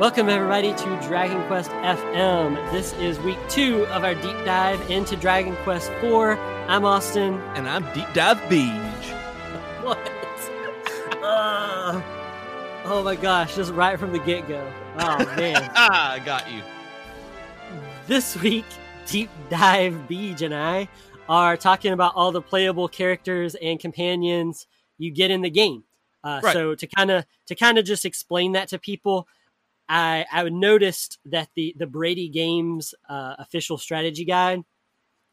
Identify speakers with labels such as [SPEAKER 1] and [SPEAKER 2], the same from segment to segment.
[SPEAKER 1] Welcome, everybody, to Dragon Quest FM. This is week two of our deep dive into Dragon Quest IV. I'm Austin.
[SPEAKER 2] And I'm Deep Dive Beach.
[SPEAKER 1] What? Uh, oh my gosh, just right from the get go. Oh man.
[SPEAKER 2] ah, I got you.
[SPEAKER 1] This week, Deep Dive Beach and I are talking about all the playable characters and companions you get in the game. Uh,
[SPEAKER 2] Right.
[SPEAKER 1] So to kind of to kind of just explain that to people, I I noticed that the the Brady Games uh, official strategy guide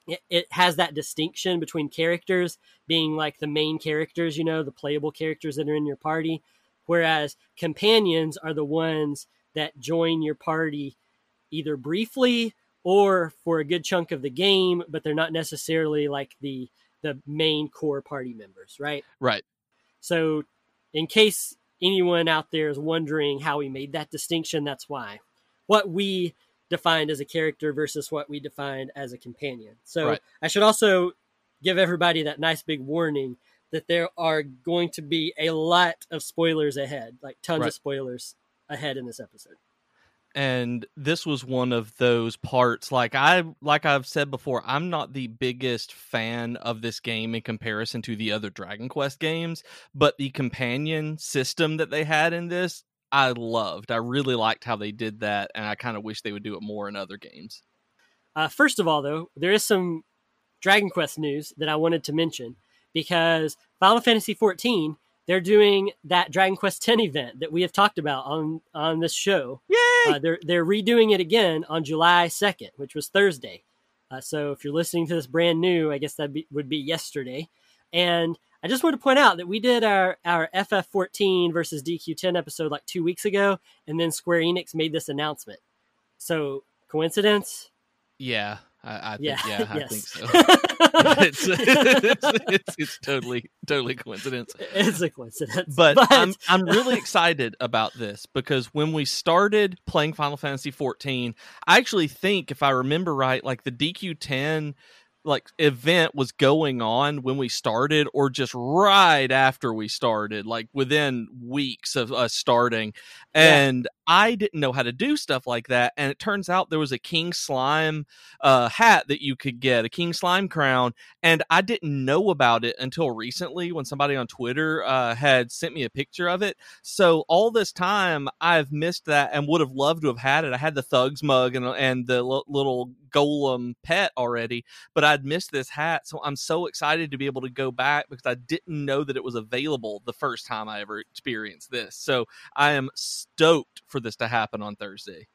[SPEAKER 1] it, it has that distinction between characters being like the main characters, you know, the playable characters that are in your party, whereas companions are the ones that join your party either briefly or for a good chunk of the game, but they're not necessarily like the the main core party members, right?
[SPEAKER 2] Right.
[SPEAKER 1] So, in case anyone out there is wondering how we made that distinction, that's why. What we defined as a character versus what we defined as a companion. So,
[SPEAKER 2] Right.
[SPEAKER 1] I should also give everybody that nice big warning that there are going to be a lot of spoilers ahead, like tons
[SPEAKER 2] Right.
[SPEAKER 1] of spoilers ahead in this episode.
[SPEAKER 2] And this was one of those parts like I like I've said before, I'm not the biggest fan of this game in comparison to the other Dragon Quest games, but the companion system that they had in this I loved. I really liked how they did that and I kind of wish they would do it more in other games.
[SPEAKER 1] Uh, first of all, though, there is some Dragon Quest news that I wanted to mention because Final Fantasy XIV they're doing that Dragon Quest X event that we have talked about on on this show.
[SPEAKER 2] Yay!
[SPEAKER 1] Uh, they're they're redoing it again on July second, which was Thursday. Uh, so if you're listening to this brand new, I guess that be, would be yesterday. And I just want to point out that we did our our FF14 versus DQ10 episode like two weeks ago, and then Square Enix made this announcement. So coincidence?
[SPEAKER 2] yeah. I, I think
[SPEAKER 1] Yeah.
[SPEAKER 2] yeah, I
[SPEAKER 1] yes.
[SPEAKER 2] think so. it's, it's, it's it's totally totally coincidence.
[SPEAKER 1] it's a coincidence.
[SPEAKER 2] but, I'm I'm really excited about this because when we started playing Final Fantasy 14, I actually think if I remember right, like the DQ10 like event was going on when we started or just right after we started like within weeks of us starting
[SPEAKER 1] Yeah.
[SPEAKER 2] and i didn't know how to do stuff like that and it turns out there was a king slime uh, hat that you could get a king slime crown and I didn't know about it until recently when somebody on Twitter uh, had sent me a picture of it. So all this time I've missed that and would have loved to have had it. I had the Thugs mug and and the l- little golem pet already, but I'd missed this hat. So I'm so excited to be able to go back because I didn't know that it was available the first time I ever experienced this. So I am stoked for this to happen on Thursday.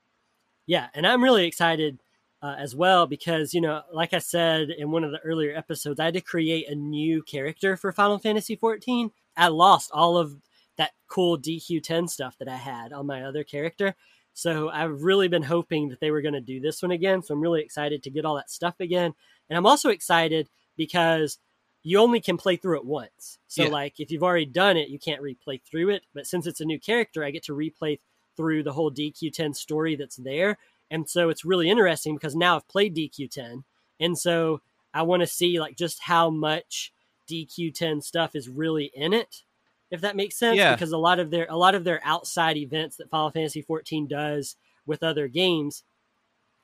[SPEAKER 1] yeah, and I'm really excited uh, as well because you know, like I said in one of the earlier episodes, I had to create a new character for Final Fantasy 14. I lost all of that cool DQ10 stuff that I had on my other character. So I've really been hoping that they were going to do this one again. So I'm really excited to get all that stuff again. And I'm also excited because you only can play through it once. So
[SPEAKER 2] Yeah.
[SPEAKER 1] like if you've already done it, you can't replay through it. But since it's a new character, I get to replay through the whole DQ10 story that's there. And so it's really interesting because now I've played DQ10. And so I want to see like just how much DQ10 stuff is really in it, if that makes sense.
[SPEAKER 2] Yeah.
[SPEAKER 1] Because a lot of their a lot of their outside events that Final Fantasy 14 does with other games,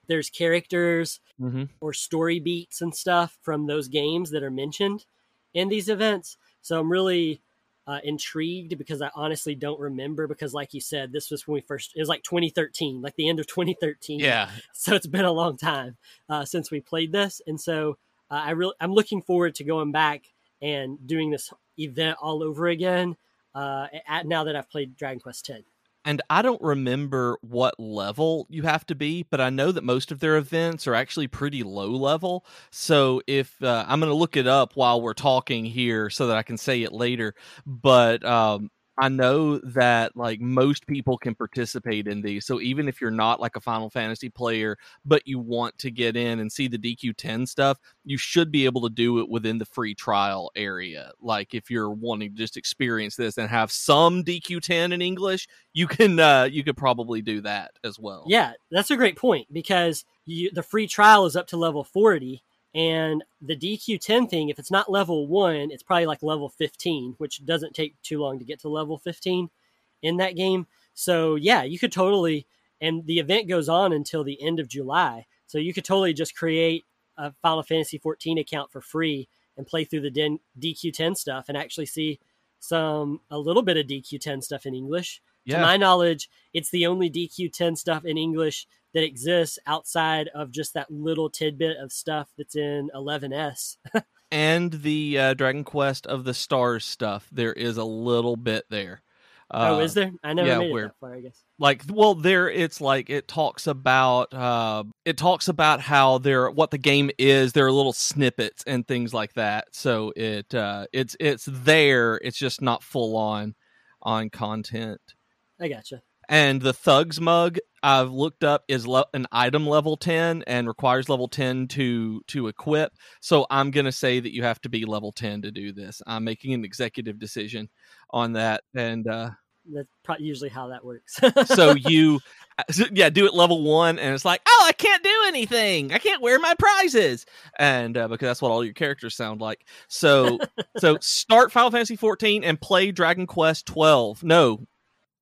[SPEAKER 1] there's characters
[SPEAKER 2] Mm-hmm.
[SPEAKER 1] or story beats and stuff from those games that are mentioned in these events. So I'm really uh, intrigued because I honestly don't remember because, like you said, this was when we first. It was like 2013, like the end of 2013.
[SPEAKER 2] Yeah,
[SPEAKER 1] So it's been a long time uh, since we played this, and so uh, I really I'm looking forward to going back and doing this event all over again. Uh, at, now that I've played Dragon Quest X.
[SPEAKER 2] And I don't remember what level you have to be, but I know that most of their events are actually pretty low level. So if uh, I'm going to look it up while we're talking here so that I can say it later, but um, I know that like most people can participate in these. So even if you're not like a Final Fantasy player, but you want to get in and see the DQ10 stuff, you should be able to do it within the free trial area. Like if you're wanting to just experience this and have some DQ10 in English, you can uh you could probably do that as well.
[SPEAKER 1] Yeah, that's a great point because you, the free trial is up to level 40 and the DQ10 thing if it's not level 1, it's probably like level 15, which doesn't take too long to get to level 15 in that game. So, yeah, you could totally and the event goes on until the end of July. So you could totally just create a Final Fantasy 14 account for free and play through the DQ10 stuff and actually see some a little bit of DQ10 stuff in English. Yeah. To my knowledge, it's the only DQ10 stuff in English that exists outside of just that little tidbit of stuff that's in 11S.
[SPEAKER 2] and the uh, Dragon Quest of the Stars stuff, there is a little bit there.
[SPEAKER 1] Uh, oh, is there? I never yeah, made it that far. I guess.
[SPEAKER 2] Like, well, there it's like it talks about uh, it talks about how there what the game is. There are little snippets and things like that. So it uh, it's it's there. It's just not full on on content.
[SPEAKER 1] I gotcha.
[SPEAKER 2] And the Thugs mug I've looked up is le- an item level 10 and requires level 10 to to equip. So I'm going to say that you have to be level 10 to do this. I'm making an executive decision on that and uh
[SPEAKER 1] that's probably usually how that works.
[SPEAKER 2] so you yeah, do it level 1 and it's like, "Oh, I can't do anything. I can't wear my prizes." And uh, because that's what all your characters sound like. So so start Final Fantasy 14 and play Dragon Quest 12. No,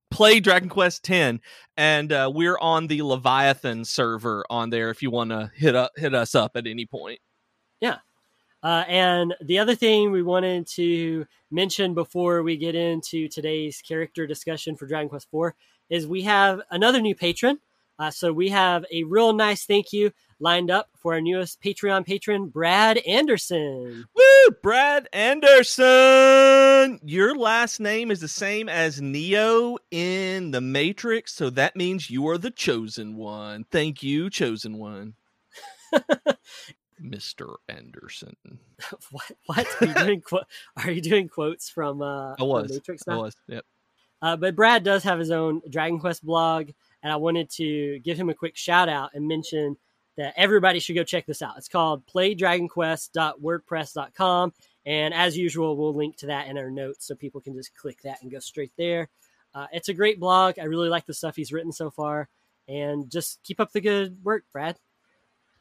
[SPEAKER 2] play Dragon Quest 10 and uh, we're on the Leviathan server on there if you want to hit up hit us up at any point.
[SPEAKER 1] Yeah. Uh, and the other thing we wanted to mention before we get into today's character discussion for Dragon Quest 4 is we have another new patron. Uh, so we have a real nice thank you lined up for our newest Patreon patron, Brad Anderson.
[SPEAKER 2] Woo! Brad Anderson! Your last name is the same as Neo in The Matrix, so that means you are the chosen one. Thank you, chosen one. Mr. Anderson.
[SPEAKER 1] what? What are you doing? Qu- are you doing quotes from uh,
[SPEAKER 2] I was.
[SPEAKER 1] Matrix
[SPEAKER 2] now? I was. Yep.
[SPEAKER 1] Uh, but Brad does have his own Dragon Quest blog, and I wanted to give him a quick shout out and mention that everybody should go check this out. It's called playdragonquest.wordpress.com. And as usual, we'll link to that in our notes so people can just click that and go straight there. Uh, it's a great blog. I really like the stuff he's written so far. And just keep up the good work, Brad.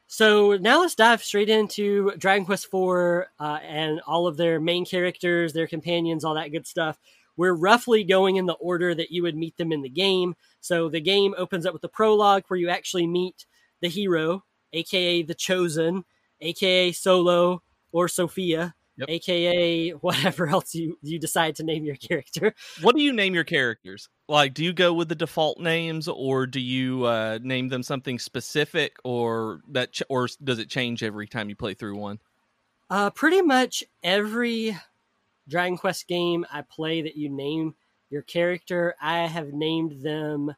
[SPEAKER 1] So now let's dive straight into Dragon Quest IV uh, and all of their main characters, their companions, all that good stuff. We're roughly going in the order that you would meet them in the game. So the game opens up with the prologue where you actually meet the hero, aka the chosen, aka Solo or Sophia, yep. aka whatever else you you decide to name your character.
[SPEAKER 2] What do you name your characters? Like, do you go with the default names, or do you uh, name them something specific, or that, ch- or does it change every time you play through one?
[SPEAKER 1] Uh, pretty much every Dragon Quest game I play that you name your character, I have named them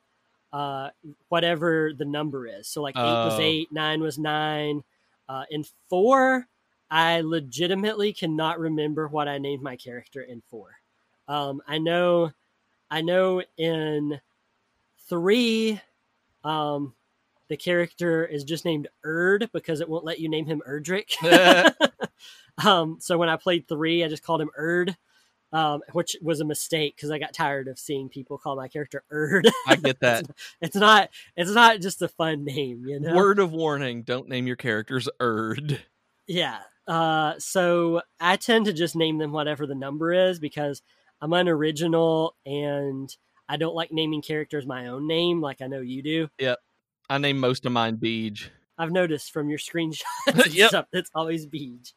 [SPEAKER 1] uh, whatever the number is. So like eight was oh. eight, nine was nine. Uh, in four, I legitimately cannot remember what I named my character in four. Um, I know, I know in three, um, the character is just named Erd because it won't let you name him Erdrick. um, so when I played three, I just called him Erd um, which was a mistake because I got tired of seeing people call my character Erd.
[SPEAKER 2] I get that.
[SPEAKER 1] it's, it's, not. It's not just a fun name, you know.
[SPEAKER 2] Word of warning: Don't name your characters Erd.
[SPEAKER 1] Yeah. Uh, so I tend to just name them whatever the number is because I'm unoriginal and I don't like naming characters my own name like I know you do.
[SPEAKER 2] Yep. I name most of mine Beej.
[SPEAKER 1] I've noticed from your screenshots yep. stuff that's always Beej.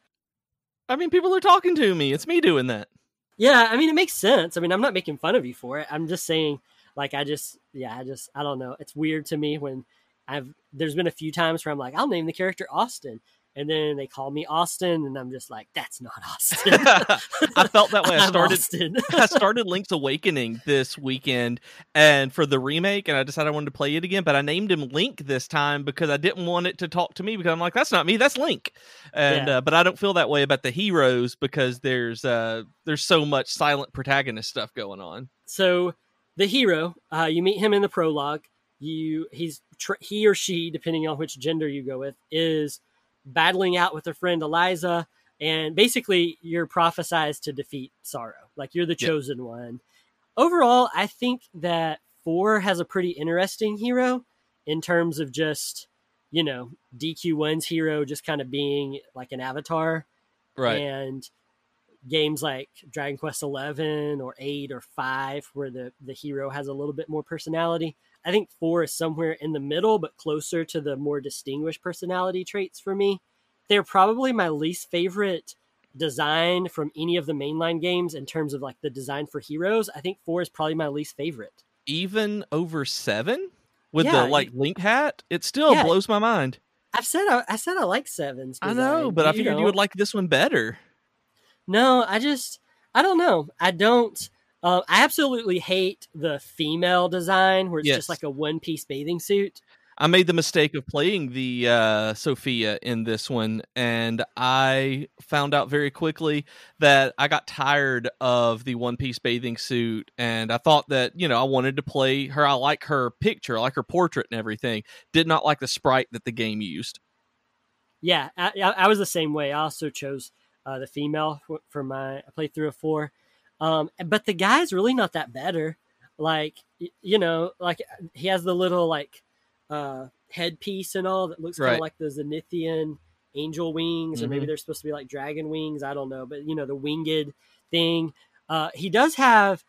[SPEAKER 2] I mean, people are talking to me. It's me doing that.
[SPEAKER 1] Yeah, I mean it makes sense. I mean I'm not making fun of you for it. I'm just saying like I just yeah, I just I don't know. It's weird to me when I've there's been a few times where I'm like I'll name the character Austin and then they call me Austin, and I'm just like, that's not Austin.
[SPEAKER 2] I felt that way. I started. I started Link's Awakening this weekend, and for the remake, and I decided I wanted to play it again. But I named him Link this time because I didn't want it to talk to me because I'm like, that's not me, that's Link. And yeah. uh, but I don't feel that way about the heroes because there's uh there's so much silent protagonist stuff going on.
[SPEAKER 1] So the hero, uh, you meet him in the prologue. You he's he or she, depending on which gender you go with, is battling out with her friend Eliza, and basically you're prophesized to defeat Psaro. Like you're the chosen yep. one. Overall, I think that four has a pretty interesting hero in terms of just you know DQ1's hero just kind of being like an avatar,
[SPEAKER 2] right?
[SPEAKER 1] And games like Dragon Quest 11 or 8 or 5 where the the hero has a little bit more personality. I think four is somewhere in the middle, but closer to the more distinguished personality traits for me. They're probably my least favorite design from any of the mainline games in terms of like the design for heroes. I think four is probably my least favorite.
[SPEAKER 2] Even over seven with
[SPEAKER 1] Yeah,
[SPEAKER 2] the like link hat, it still
[SPEAKER 1] Yeah.
[SPEAKER 2] blows my mind.
[SPEAKER 1] I've said I, I said I like sevens.
[SPEAKER 2] I know, but I figured you would like this one better.
[SPEAKER 1] No, I just I don't know. I don't. Uh, I absolutely hate the female design where it's
[SPEAKER 2] Yes.
[SPEAKER 1] just like a one piece bathing suit.
[SPEAKER 2] I made the mistake of playing the uh, Sophia in this one, and I found out very quickly that I got tired of the one piece bathing suit, and I thought that you know I wanted to play her. I like her picture, I like her portrait and everything. Did not like the sprite that the game used.
[SPEAKER 1] Yeah, I, I, was the same way. I also chose uh, the female for, for my I played through a four, um, but the guy's really not that better. Like you know, like he has the little like uh, headpiece and all that looks kind of like the Zenithian angel wings, or maybe
[SPEAKER 2] Mhm.
[SPEAKER 1] they're supposed to be like dragon wings. I don't know, but you know the winged thing. Uh, he does have,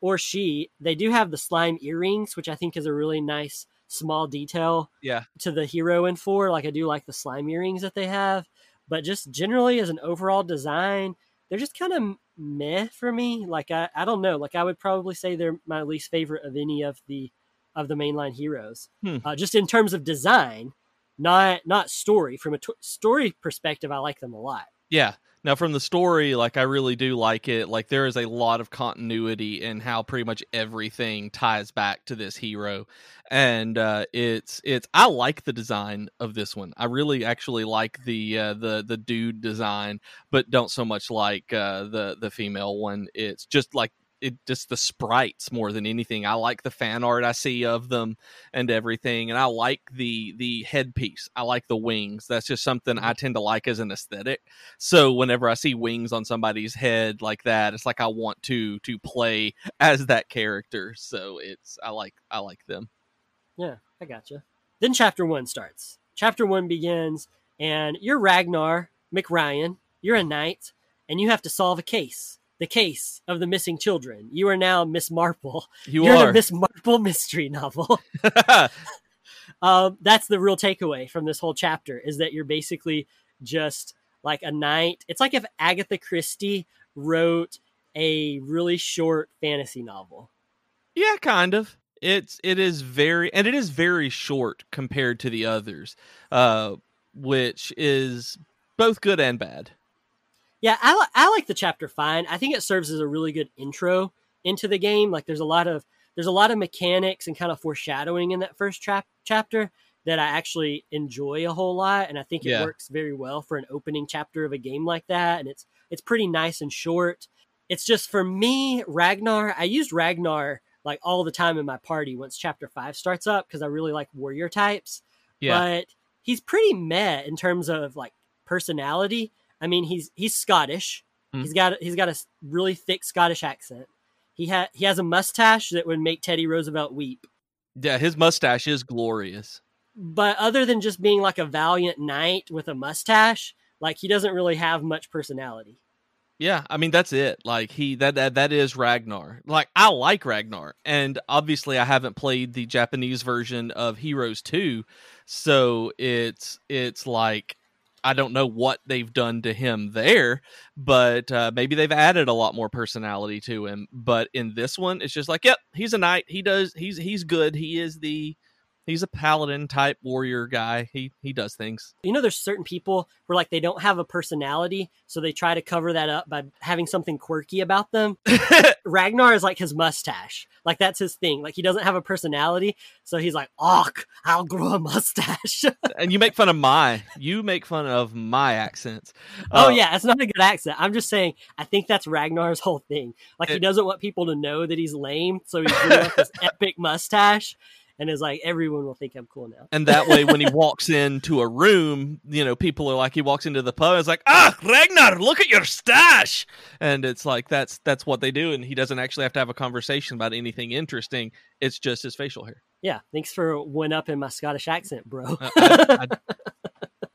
[SPEAKER 1] or she, they do have the slime earrings, which I think is a really nice small detail
[SPEAKER 2] Yeah,
[SPEAKER 1] to the hero in four. Like I do like the slime earrings that they have, but just generally as an overall design, they're just kind of meh for me. Like I, I don't know. Like I would probably say they're my least favorite of any of the of the mainline heroes.
[SPEAKER 2] Hmm.
[SPEAKER 1] Uh, just in terms of design, not not story. From a t- story perspective, I like them a lot.
[SPEAKER 2] yeah. Now from the story, like I really do like it. Like there is a lot of continuity in how pretty much everything ties back to this hero, and uh, it's it's I like the design of this one. I really actually like the uh, the the dude design, but don't so much like uh, the the female one. It's just like it just the sprites more than anything. I like the fan art I see of them and everything, and I like the the headpiece. I like the wings. That's just something I mm-hmm. tend to like as an aesthetic. So whenever I see wings on somebody's head like that, it's like I want to to play as that character. So it's I like I like them.
[SPEAKER 1] Yeah, I gotcha. Then chapter one starts. Chapter one begins, and you're Ragnar McRyan. You're a knight, and you have to solve a case. The case of the missing children. You are now Miss Marple.
[SPEAKER 2] You
[SPEAKER 1] are
[SPEAKER 2] are
[SPEAKER 1] a Miss Marple mystery novel. um, that's the real takeaway from this whole chapter is that you're basically just like a knight. It's like if Agatha Christie wrote a really short fantasy novel.
[SPEAKER 2] yeah, kind of. It's it is very and it is very short compared to the others, uh, which is both good and bad.
[SPEAKER 1] Yeah, I, li- I like the chapter fine. I think it serves as a really good intro into the game. Like there's a lot of there's a lot of mechanics and kind of foreshadowing in that first trap chapter that I actually enjoy a whole lot, and I think it
[SPEAKER 2] Yeah.
[SPEAKER 1] works very well for an opening chapter of a game like that. And it's it's pretty nice and short. It's just for me, Ragnar. I used Ragnar like all the time in my party once chapter five starts up because I really like warrior types
[SPEAKER 2] Yeah,
[SPEAKER 1] but he's pretty meh in terms of like personality. I mean, he's he's Scottish.
[SPEAKER 2] Mm.
[SPEAKER 1] He's got he's got a really thick Scottish accent. He ha- he has a mustache that would make Teddy Roosevelt weep.
[SPEAKER 2] yeah. His mustache is glorious.
[SPEAKER 1] But other than just being like a valiant knight with a mustache, like he doesn't really have much personality.
[SPEAKER 2] Yeah, I mean that's it. Like he that that that is Ragnar. Like I like Ragnar, and obviously I haven't played the Japanese version of Heroes 2, so it's it's like I don't know what they've done to him there, but uh, maybe they've added a lot more personality to him. But in this one, it's just like, yep, he's a knight. He does. He's he's good. He is the he's a paladin type warrior guy. He he does things.
[SPEAKER 1] You know, there's certain people where like they don't have a personality, so they try to cover that up by having something quirky about them. Ragnar is like his mustache. Like that's his thing. Like he doesn't have a personality, so he's like, "Och, I'll grow a mustache."
[SPEAKER 2] and you make fun of my you make fun of my accents.
[SPEAKER 1] oh
[SPEAKER 2] Uh,
[SPEAKER 1] yeah, it's not a good accent. I'm just saying. I think that's Ragnar's whole thing. Like he doesn't want people to know that he's lame, so he grew up this epic mustache, and is like, everyone will think I'm cool now.
[SPEAKER 2] And that way, when he walks into a room, you know, people are like, he walks into the pub, it's like, ah, Ragnar, look at your stash, and it's like that's that's what they do, and he doesn't actually have to have a conversation about anything interesting. It's just his facial hair.
[SPEAKER 1] Yeah, thanks for one up in my Scottish accent, bro.
[SPEAKER 2] Uh, I, I,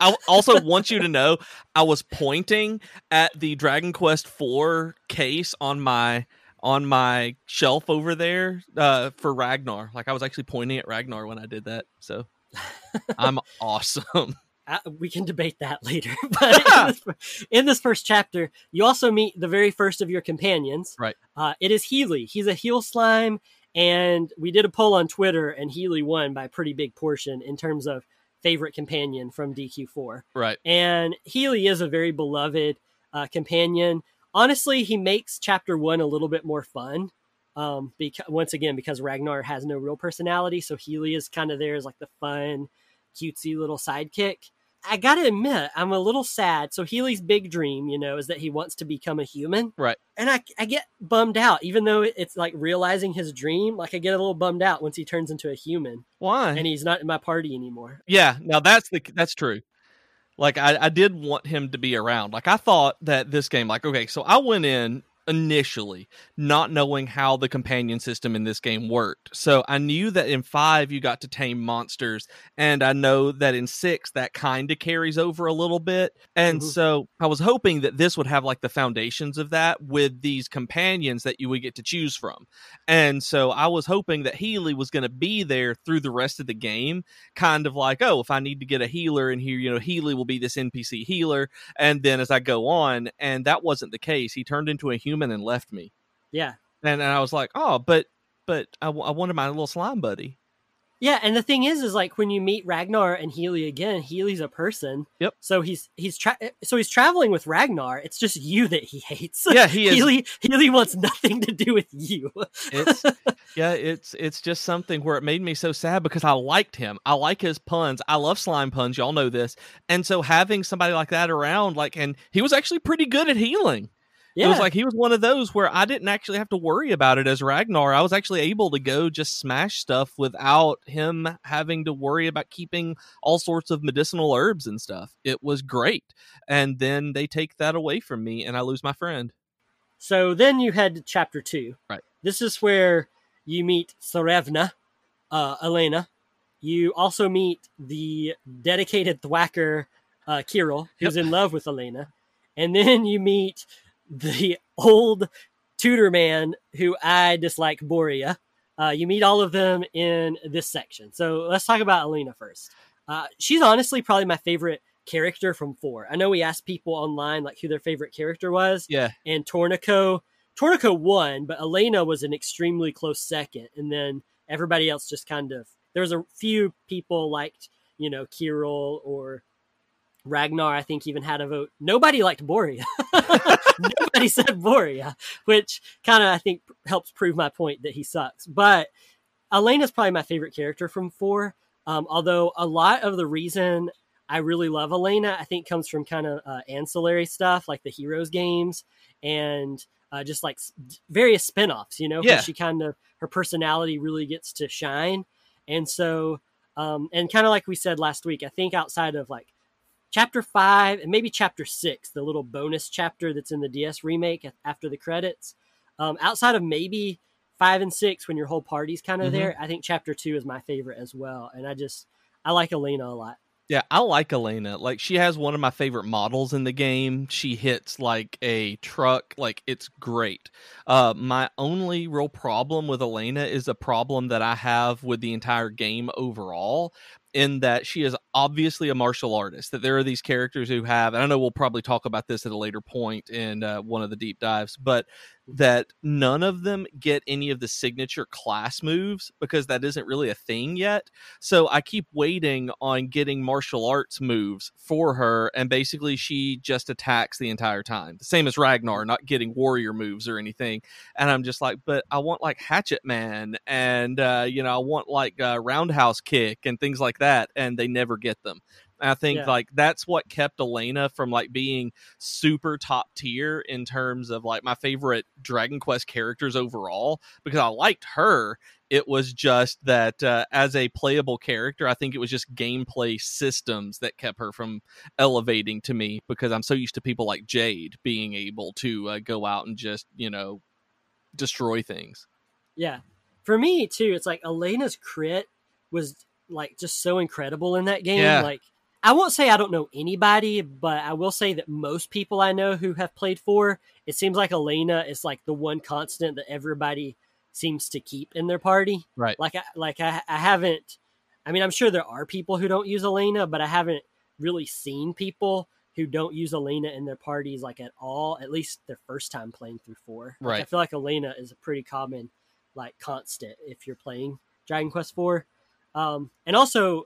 [SPEAKER 2] I also want you to know I was pointing at the Dragon Quest IV case on my on my shelf over there uh, for Ragnar. Like I was actually pointing at Ragnar when I did that. So I'm awesome.
[SPEAKER 1] Uh, we can debate that later. but in this, in this, first chapter, you also meet the very first of your companions.
[SPEAKER 2] Right.
[SPEAKER 1] Uh, it is Healie. He's a heel slime, and we did a poll on Twitter, and Healie won by a pretty big portion in terms of favorite companion from DQ4.
[SPEAKER 2] Right.
[SPEAKER 1] And Healie is a very beloved uh, companion. Honestly, he makes chapter one a little bit more fun. Um, because once again, because Ragnar has no real personality, so Healie is kind of there as like the fun, cutesy little sidekick. I gotta admit, I'm a little sad. So Healie's big dream, you know, is that he wants to become a human.
[SPEAKER 2] Right.
[SPEAKER 1] And I, I get bummed out, even though it's like realizing his dream. Like I get a little bummed out once he turns into a human.
[SPEAKER 2] Why?
[SPEAKER 1] And he's not in my party anymore.
[SPEAKER 2] Yeah. Now that's the that's true. Like I, I did want him to be around. Like I thought that this game, like okay, so I went in initially not knowing how the companion system in this game worked. So I knew that in 5 you got to tame monsters and I know that in 6 that kind of carries over a little bit. And mm-hmm. so I was hoping that this would have like the foundations of that with these companions that you would get to choose from. And so I was hoping that Healie was going to be there through the rest of the game, kind of like, oh, if I need to get a healer in here, you know, Healie will be this NPC healer and then as I go on and that wasn't the case. He turned into a human human and left me.
[SPEAKER 1] Yeah.
[SPEAKER 2] And, and I was like, oh, but but I, I wanted my little slime buddy.
[SPEAKER 1] Yeah, and the thing is, is like when you meet Ragnar and Healie again, Healie's a person.
[SPEAKER 2] Yep.
[SPEAKER 1] So he's he's tra- so he's traveling with Ragnar. It's just you that he hates.
[SPEAKER 2] Yeah, he is.
[SPEAKER 1] Healie Healie wants nothing to do with you.
[SPEAKER 2] it's yeah, it's it's just something where it made me so sad because I liked him. I like his puns. I love slime puns. Y'all know this. And so having somebody like that around, like, and he was actually pretty good at healing. Yeah. It was like he was one of those where I didn't actually have to worry about it as Ragnar. I was actually able to go just smash stuff without him having to worry about keeping all sorts of medicinal herbs and stuff. It was great. And then they take that away from me and I lose my friend.
[SPEAKER 1] So then you head to chapter two.
[SPEAKER 2] Right.
[SPEAKER 1] This is where you meet Tsarevna, uh, Alena. You also meet the dedicated thwacker, uh, Kiryl, who's yep. in love with Alena. And then you meet the old tutor man who I dislike, Borya. Uh, you meet all of them in this section. So let's talk about Alena first. Uh, she's honestly probably my favorite character from four. I know we asked people online like who their favorite character was.
[SPEAKER 2] Yeah.
[SPEAKER 1] And Torneko, Torneko won, but Alena was an extremely close second. And then everybody else just kind of there was a few people liked, you know, Kiryl or Ragnar, I think, even had a vote. Nobody liked Borya. Nobody said Borya, which kind of, I think, helps prove my point that he sucks. But Alena's probably my favorite character from four. Um, although a lot of the reason I really love Alena, I think, comes from kind of uh, ancillary stuff like the Heroes games and uh, just like various spinoffs, you know,
[SPEAKER 2] yeah.
[SPEAKER 1] she kind of, her personality really gets to shine. And so, um, and kind of like we said last week, I think outside of like chapter five and maybe chapter six, the little bonus chapter that's in the DS remake after the credits. Um, outside of maybe five and six, when your whole party's kind of mm-hmm. there, I think chapter two is my favorite as well. And I just I like Alena a lot.
[SPEAKER 2] Yeah, I like Alena. Like she has one of my favorite models in the game. She hits like a truck. Like it's great. Uh my only real problem with Alena is a problem that I have with the entire game overall in that she is obviously a martial artist. That there are these characters who have, and I know we'll probably talk about this at a later point in uh, one of the deep dives, but that none of them get any of the signature class moves because that isn't really a thing yet. So I keep waiting on getting martial arts moves for her, and basically she just attacks the entire time. The same as Ragnar, not getting warrior moves or anything. And I'm just like, but I want like Hatchet Man, and uh, you know, I want like uh, Roundhouse Kick and things like that, and they never get them. I think yeah. like that's what kept Alena from like being super top tier in terms of like my favorite Dragon Quest characters overall because I liked her. It was just that uh, as a playable character, I think it was just gameplay systems that kept her from elevating to me because I'm so used to people like Jade being able to uh, go out and just, you know, destroy things.
[SPEAKER 1] Yeah. For me too, it's like Alena's crit was like just so incredible in that game.
[SPEAKER 2] Yeah.
[SPEAKER 1] Like I won't say I don't know anybody, but I will say that most people I know who have played four, it seems like Alena is like the one constant that everybody seems to keep in their party.
[SPEAKER 2] Right.
[SPEAKER 1] Like I like I, I haven't I mean I'm sure there are people who don't use Alena, but I haven't really seen people who don't use Alena in their parties like at all, at least their first time playing through four. Like,
[SPEAKER 2] Right.
[SPEAKER 1] I feel like Alena is a pretty common like constant if you're playing Dragon Quest four. Um, and also,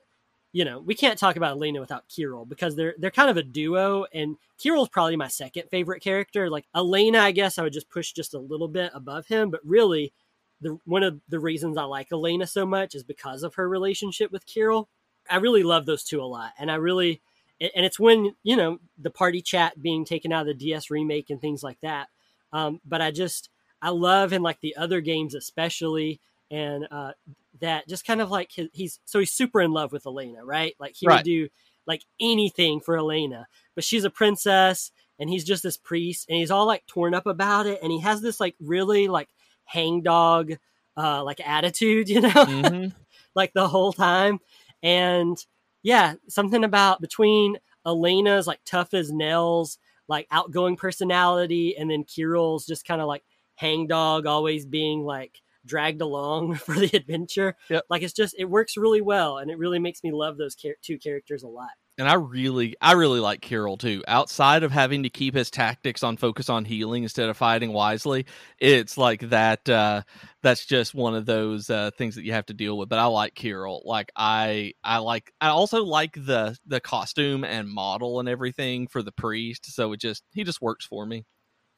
[SPEAKER 1] you know, we can't talk about Alena without Kiryl because they're they're kind of a duo, and Kiryl's probably my second favorite character. Like Alena, I guess I would just push just a little bit above him, but really, the one of the reasons I like Alena so much is because of her relationship with Kiryl. I really love those two a lot, and I really, and it's when you know the party chat being taken out of the DS remake and things like that. Um, but I just I love in like the other games especially, and uh, that just kind of like his, he's so he's super in love with Alena, right? Like he
[SPEAKER 2] Right.
[SPEAKER 1] would do like anything for Alena, but she's a princess and he's just this priest and he's all like torn up about it and he has this like really like hangdog uh like attitude, you know,
[SPEAKER 2] Mhm.
[SPEAKER 1] like the whole time. And yeah, something about between Alena's like tough as nails, like outgoing personality, and then Kiryl's just kind of like hangdog, always being like dragged along for the adventure.
[SPEAKER 2] Yep.
[SPEAKER 1] Like it's just it works really well, and it really makes me love those char- two characters a lot.
[SPEAKER 2] And I really, I really like Kiryl too. Outside of having to keep his tactics on focus on healing instead of fighting wisely, it's like that. Uh, that's just one of those uh, things that you have to deal with. But I like Kiryl. Like I, I like. I also like the the costume and model and everything for the priest. So it just he just works for me.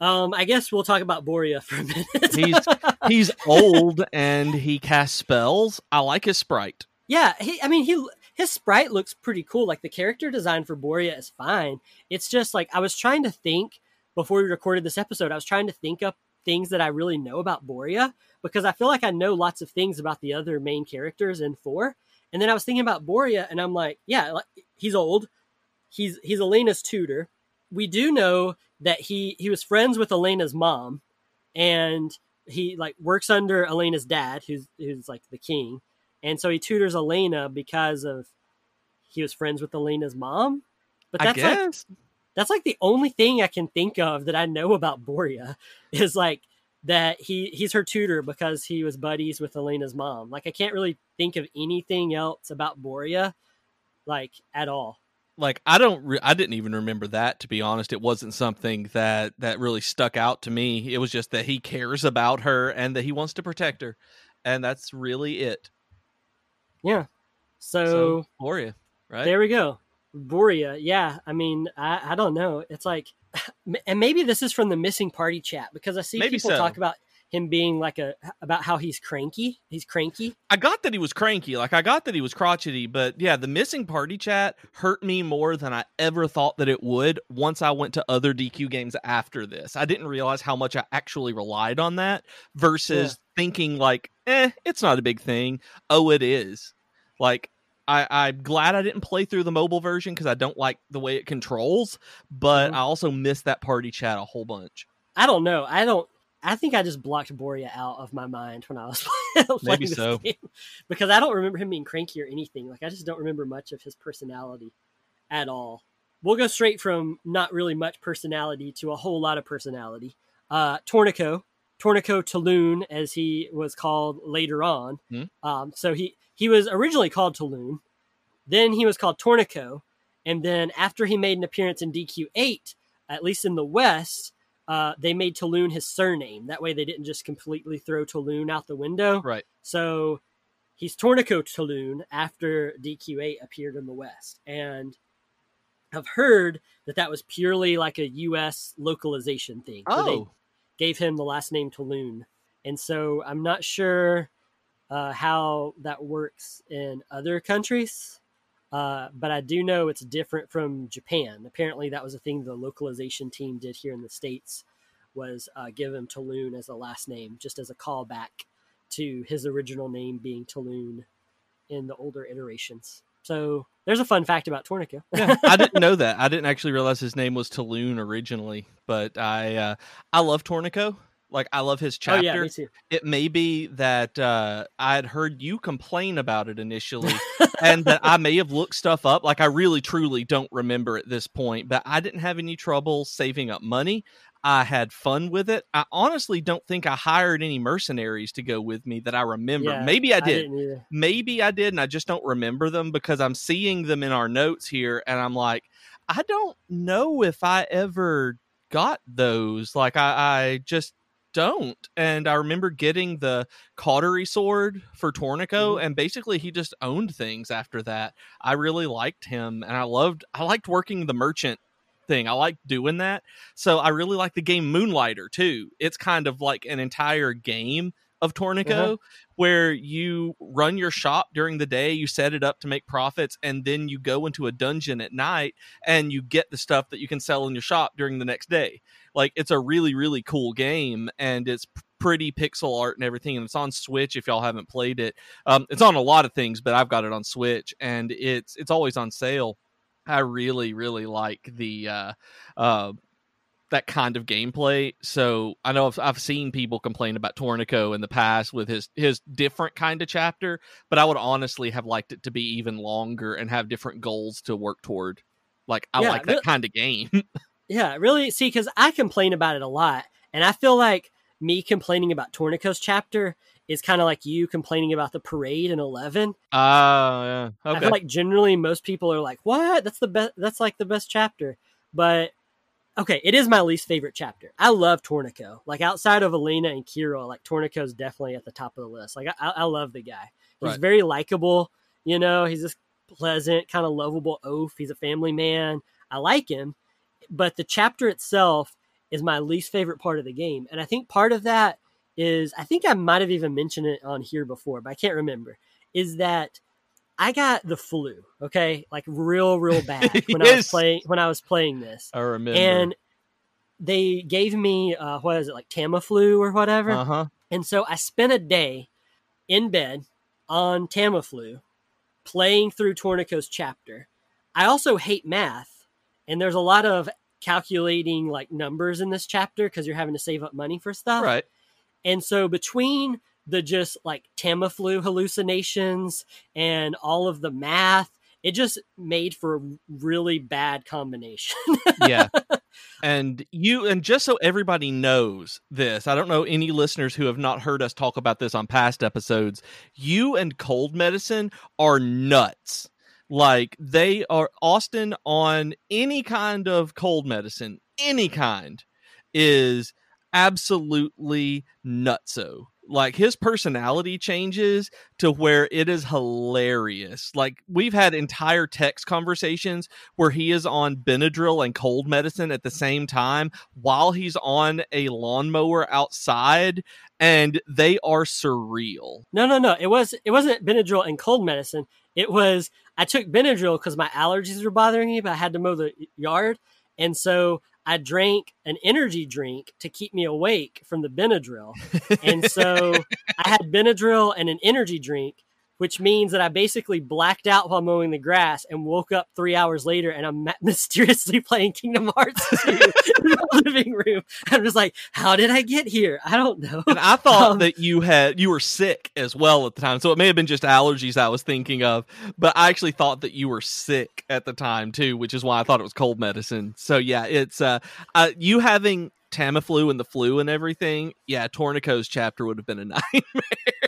[SPEAKER 1] Um, I guess we'll talk about Borya for a minute.
[SPEAKER 2] He's he's old and he casts spells. I like his sprite.
[SPEAKER 1] Yeah, he. I mean, he his sprite looks pretty cool. Like the character design for Borya is fine. It's just like I was trying to think before we recorded this episode. I was trying to think up things that I really know about Borya because I feel like I know lots of things about the other main characters in four. And then I was thinking about Borya, and I'm like, yeah, like, he's old. He's he's Alena's tutor. We do know that he he was friends with Alena's mom, and he like works under Alena's dad, who's who's like the king and so he tutors Alena because of he was friends with Alena's mom. But that's like that's like the only thing I can think of that I know about Borya is like that he he's her tutor because he was buddies with Alena's mom. Like I can't really think of anything else about Borya like at all.
[SPEAKER 2] Like I don't re- I didn't even remember that to be honest it wasn't something that that really stuck out to me it was just that he cares about her and that he wants to protect her and that's really it
[SPEAKER 1] Yeah. So,
[SPEAKER 2] so right
[SPEAKER 1] there we go. Borya. Yeah. I mean, I, I don't know. It's like, and maybe this is from the missing party chat because I see
[SPEAKER 2] Maybe
[SPEAKER 1] people
[SPEAKER 2] so.
[SPEAKER 1] talk about him being like a, about how he's cranky. He's cranky.
[SPEAKER 2] I got that he was cranky like I got that he was crotchety but yeah the missing party chat hurt me more than I ever thought that it would once I went to other DQ games after this I didn't realize how much I actually relied on that versus thinking like eh it's not a big thing oh it is like I, I'm glad I didn't play through the mobile version because I don't like the way it controls, but
[SPEAKER 1] Mhm.
[SPEAKER 2] I also missed that party chat a whole bunch.
[SPEAKER 1] I don't know. I don't. I think I just blocked Borya out of my mind when I was playing
[SPEAKER 2] Maybe
[SPEAKER 1] this
[SPEAKER 2] so.
[SPEAKER 1] game. because I don't remember him being cranky or anything. Like I just don't remember much of his personality at all. We'll go straight from not really much personality to a whole lot of personality. Uh, Torneko, Torneko Taloon, as he was called later on.
[SPEAKER 2] Hmm.
[SPEAKER 1] Um, so he he was originally called Taloon, then he was called Torneko, and then after he made an appearance in DQ8, at least in the West, uh, they made Taloon his surname. That way, they didn't just completely throw Taloon out the window.
[SPEAKER 2] Right.
[SPEAKER 1] So he's Torneko Taloon after DQ8 appeared in the West, and I've heard that that was purely like a U.S. localization thing. where they
[SPEAKER 2] Oh,
[SPEAKER 1] gave him the last name Taloon. And so I'm not sure uh, how that works in other countries, uh, but I do know it's different from Japan. Apparently, that was a thing the localization team did here in the States was uh, give him Taloon as a last name, just as a callback to his original name being Taloon in the older iterations. So there's a fun fact about Torneko.
[SPEAKER 2] yeah, I didn't know that. I didn't actually realize his name was Taloon originally, but I uh, I love Torneko. Like I love his
[SPEAKER 1] Oh
[SPEAKER 2] chapter.
[SPEAKER 1] yeah, me too.
[SPEAKER 2] it may be that uh, I had heard you complain about it initially, and that I may have looked stuff up. Like I really, truly don't remember at this point, but I didn't have any trouble saving up money. I had fun with it. I honestly don't think I hired any mercenaries to go with me that I remember.
[SPEAKER 1] Yeah,
[SPEAKER 2] Maybe I did.
[SPEAKER 1] didn't.
[SPEAKER 2] Maybe I did, and I just don't remember them because I'm seeing them in our notes here, and I'm like, I don't know if I ever got those. Like I, I just don't. And I remember getting the cautery sword for Torneko,
[SPEAKER 1] Mhm.
[SPEAKER 2] and basically he just owned things after that. I really liked him, and I loved I liked working the merchant thing. I liked doing that. So I really like the game Moonlighter too. It's kind of like an entire game of Torneko
[SPEAKER 1] Uh-huh.
[SPEAKER 2] where you run your shop during the day, you set it up to make profits, and then you go into a dungeon at night and you get the stuff that you can sell in your shop during the next day. Like it's a really, really cool game and it's pretty pixel art and everything. And it's on Switch if y'all haven't played it. Um, it's on a lot of things, but I've got it on Switch and it's it's always on sale. I really, really like the uh uh that kind of gameplay. So I know I've, I've seen people complain about Torneko in the past with his his different kind of chapter, but I would honestly have liked it to be even longer and have different goals to work toward. Like I
[SPEAKER 1] Yeah,
[SPEAKER 2] like that
[SPEAKER 1] real-
[SPEAKER 2] kind of game.
[SPEAKER 1] Yeah, really. See, because I complain about it a lot, and I feel like me complaining about Torneko's chapter is kind of like you complaining about the parade in Eleven.
[SPEAKER 2] Ah, yeah.
[SPEAKER 1] I
[SPEAKER 2] Okay.
[SPEAKER 1] feel like generally most people are like, "What? That's the best. That's like the best chapter." But okay, it is my least favorite chapter. I love Torneko. Like outside of Alena and Kiro, like Torneko's definitely at the top of the list. Like I, I love the guy. He's
[SPEAKER 2] Right.
[SPEAKER 1] very likable. You know, he's just pleasant, kind of lovable oaf. He's a family man. I like him, but the chapter itself is my least favorite part of the game, and I think part of that is I think I might have even mentioned it on here before, but I can't remember. Is that I got the flu, okay, like real, real bad when I was playing when I was playing this,
[SPEAKER 2] I remember.
[SPEAKER 1] and they gave me uh, what is it like Tamiflu or whatever,
[SPEAKER 2] uh huh.
[SPEAKER 1] and so I spent a day in bed on Tamiflu playing through Torneko's chapter. I also hate math, and there's a lot of calculating like numbers in this chapter because you're having to save up money for stuff.
[SPEAKER 2] Right.
[SPEAKER 1] And so between the just like Tamiflu hallucinations and all of the math, it just made for a really bad combination.
[SPEAKER 2] yeah. And you and just so everybody knows this, I don't know any listeners who have not heard us talk about this on past episodes. You and cold medicine are nuts. Like they are Austin on any kind of cold medicine, any kind is absolutely nutso. Like his personality changes to where it is hilarious. Like we've had entire text conversations where he is on Benadryl and cold medicine at the same time while he's on a lawnmower outside, and they are surreal.
[SPEAKER 1] No, no, no. It was it wasn't Benadryl and cold medicine. It was I took Benadryl because my allergies were bothering me, but I had to mow the yard, and so I drank an energy drink to keep me awake from the Benadryl. And so I had Benadryl and an energy drink, which means that I basically blacked out while mowing the grass and woke up three hours later and I'm mysteriously playing Kingdom Hearts 2 in the living room. I'm just like, how did I get here? I don't know.
[SPEAKER 2] And I thought
[SPEAKER 1] Um,
[SPEAKER 2] that you had you were sick as well at the time, so it may have been just allergies I was thinking of. But I actually thought that you were sick at the time too, which is why I thought it was cold medicine. So yeah, it's uh, uh you having Tamiflu and the flu and everything. Yeah, Torneko's chapter would have been a nightmare.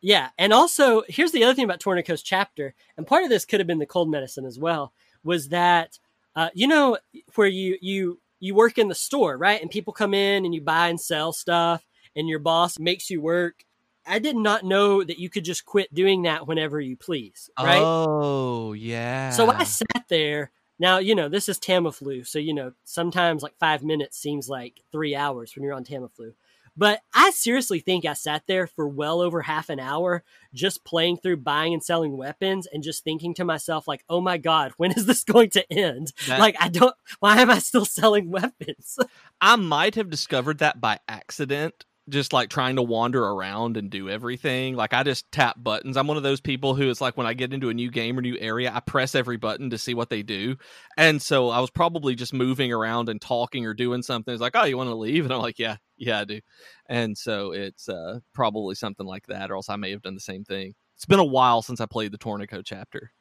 [SPEAKER 1] Yeah, and also here's the other thing about Torneko's chapter, and part of this could have been the cold medicine as well, was that uh, you know where you you you work in the store, right? And people come in and you buy and sell stuff, and your boss makes you work. I did not know that you could just quit doing that whenever you please, right?
[SPEAKER 2] Oh yeah.
[SPEAKER 1] So I sat there. Now, you know, this is Tamiflu. So, you know, sometimes like five minutes seems like three hours when you're on Tamiflu. But I seriously think I sat there for well over half an hour just playing through buying and selling weapons and just thinking to myself, like, oh my God, when is this going to end?
[SPEAKER 2] That-
[SPEAKER 1] like, I don't, why am I still selling weapons?
[SPEAKER 2] I might have discovered that by accident, just like trying to wander around and do everything. Like I just tap buttons. I'm one of those people who it's like when I get into a new game or new area, I press every button to see what they do. And so I was probably just moving around and talking or doing something. It's like, oh, you want to leave? And I'm like, yeah, Yeah, I do. And so it's uh, probably something like that, or else I may have done the same thing. It's been a while since I played the Torneko chapter.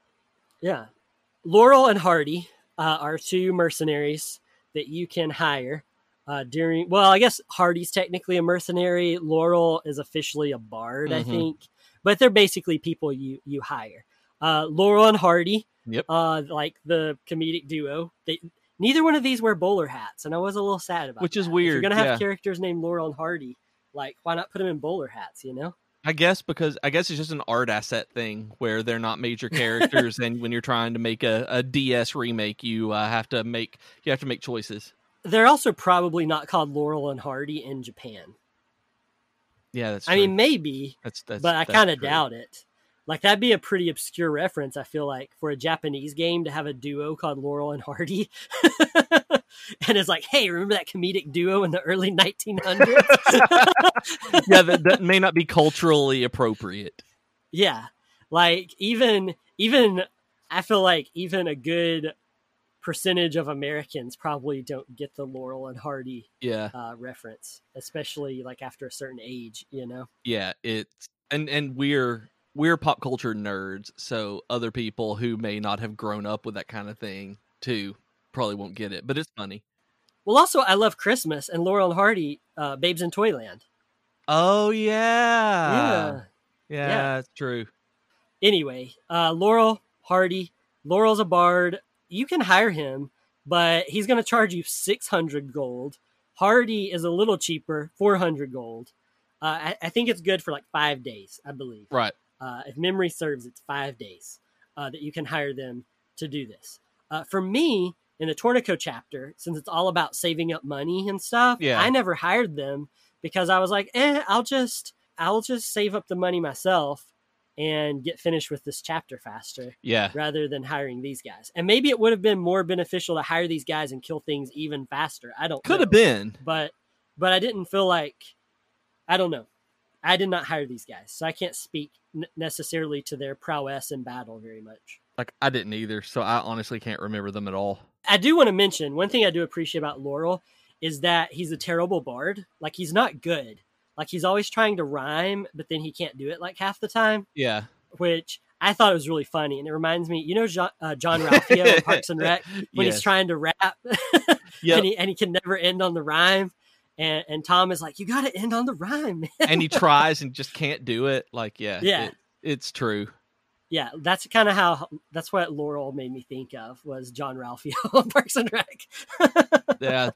[SPEAKER 1] Yeah. Laurel and Hardy uh, are two mercenaries that you can hire uh, during. Well, I guess Hardy's technically a mercenary. Laurel is officially a bard, I
[SPEAKER 2] Mhm.
[SPEAKER 1] think, but they're basically people you you hire. Uh, Laurel and Hardy,
[SPEAKER 2] Yep.
[SPEAKER 1] uh, like the comedic duo. They neither one of these wear bowler hats, and I was a little sad about
[SPEAKER 2] Which is
[SPEAKER 1] that. If
[SPEAKER 2] weird,
[SPEAKER 1] you're gonna have
[SPEAKER 2] yeah.
[SPEAKER 1] characters named Laurel and Hardy. Like, why not put them in bowler hats? You know?
[SPEAKER 2] I guess because I guess it's just an art asset thing where they're not major characters, and when you're trying to make a, a DS remake, you uh, have to make you have to make choices.
[SPEAKER 1] They're also probably not called Laurel and Hardy in Japan.
[SPEAKER 2] Yeah, that's.
[SPEAKER 1] I mean, maybe,
[SPEAKER 2] that's, that's
[SPEAKER 1] but I kind of doubt it. Like that'd be a pretty obscure reference. I feel like for a Japanese game to have a duo called Laurel and Hardy, and it's like, hey, remember that comedic duo in the early 1900s?
[SPEAKER 2] yeah, that, that may not be culturally appropriate.
[SPEAKER 1] yeah, like even even I feel like even a good percentage of Americans probably don't get the Laurel and Hardy
[SPEAKER 2] Yeah,
[SPEAKER 1] uh, reference, especially like after a certain age. You know?
[SPEAKER 2] yeah. It's and and we're we're pop culture nerds, so other people who may not have grown up with that kind of thing too probably won't get it. But it's funny.
[SPEAKER 1] Well, also I love Christmas and Laurel and Hardy, uh, Babes in Toyland.
[SPEAKER 2] Oh yeah,
[SPEAKER 1] yeah.
[SPEAKER 2] yeah,
[SPEAKER 1] Yeah.
[SPEAKER 2] that's true.
[SPEAKER 1] anyway, uh, Laurel Hardy. Laurel's a bard. You can hire him, but he's going to charge you 600 gold. Hardy is a little cheaper, 400 gold. Uh, I, I think it's good for like five days, I believe.
[SPEAKER 2] Right.
[SPEAKER 1] Uh, if memory serves, it's five days uh, that you can hire them to do this. Uh, for me, in the Torneko chapter, since it's all about saving up money and stuff,
[SPEAKER 2] Yeah.
[SPEAKER 1] I never hired them because I was like, eh, I'll just, I'll just save up the money myself and get finished with this chapter faster
[SPEAKER 2] Yeah,
[SPEAKER 1] rather than hiring these guys. And maybe it would have been more beneficial to hire these guys and kill things even faster. I don't
[SPEAKER 2] could have been.
[SPEAKER 1] but but I didn't feel like I don't know. I did not hire these guys, so I can't speak n- necessarily to their prowess in battle very much.
[SPEAKER 2] Like I didn't either, so I honestly can't remember them at all.
[SPEAKER 1] I do want to mention one thing I do appreciate about Laurel is that he's a terrible bard. Like he's not good. Like he's always trying to rhyme, but then he can't do it like half the time,
[SPEAKER 2] Yeah,
[SPEAKER 1] which I thought it was really funny. And it reminds me, you know, John, uh, Jean-Ralphio in Parks and Rec when
[SPEAKER 2] yes.
[SPEAKER 1] he's trying to rap
[SPEAKER 2] Yep.
[SPEAKER 1] and he and he can never end on the rhyme. And and Tom is like, you got to end on the rhyme, man.
[SPEAKER 2] and he tries and just can't do it. Like, yeah,
[SPEAKER 1] Yeah.
[SPEAKER 2] it- it's true.
[SPEAKER 1] yeah, that's kind of how that's what Laurel made me think of was Jean-Ralphio on Parks and Rec.
[SPEAKER 2] Yeah,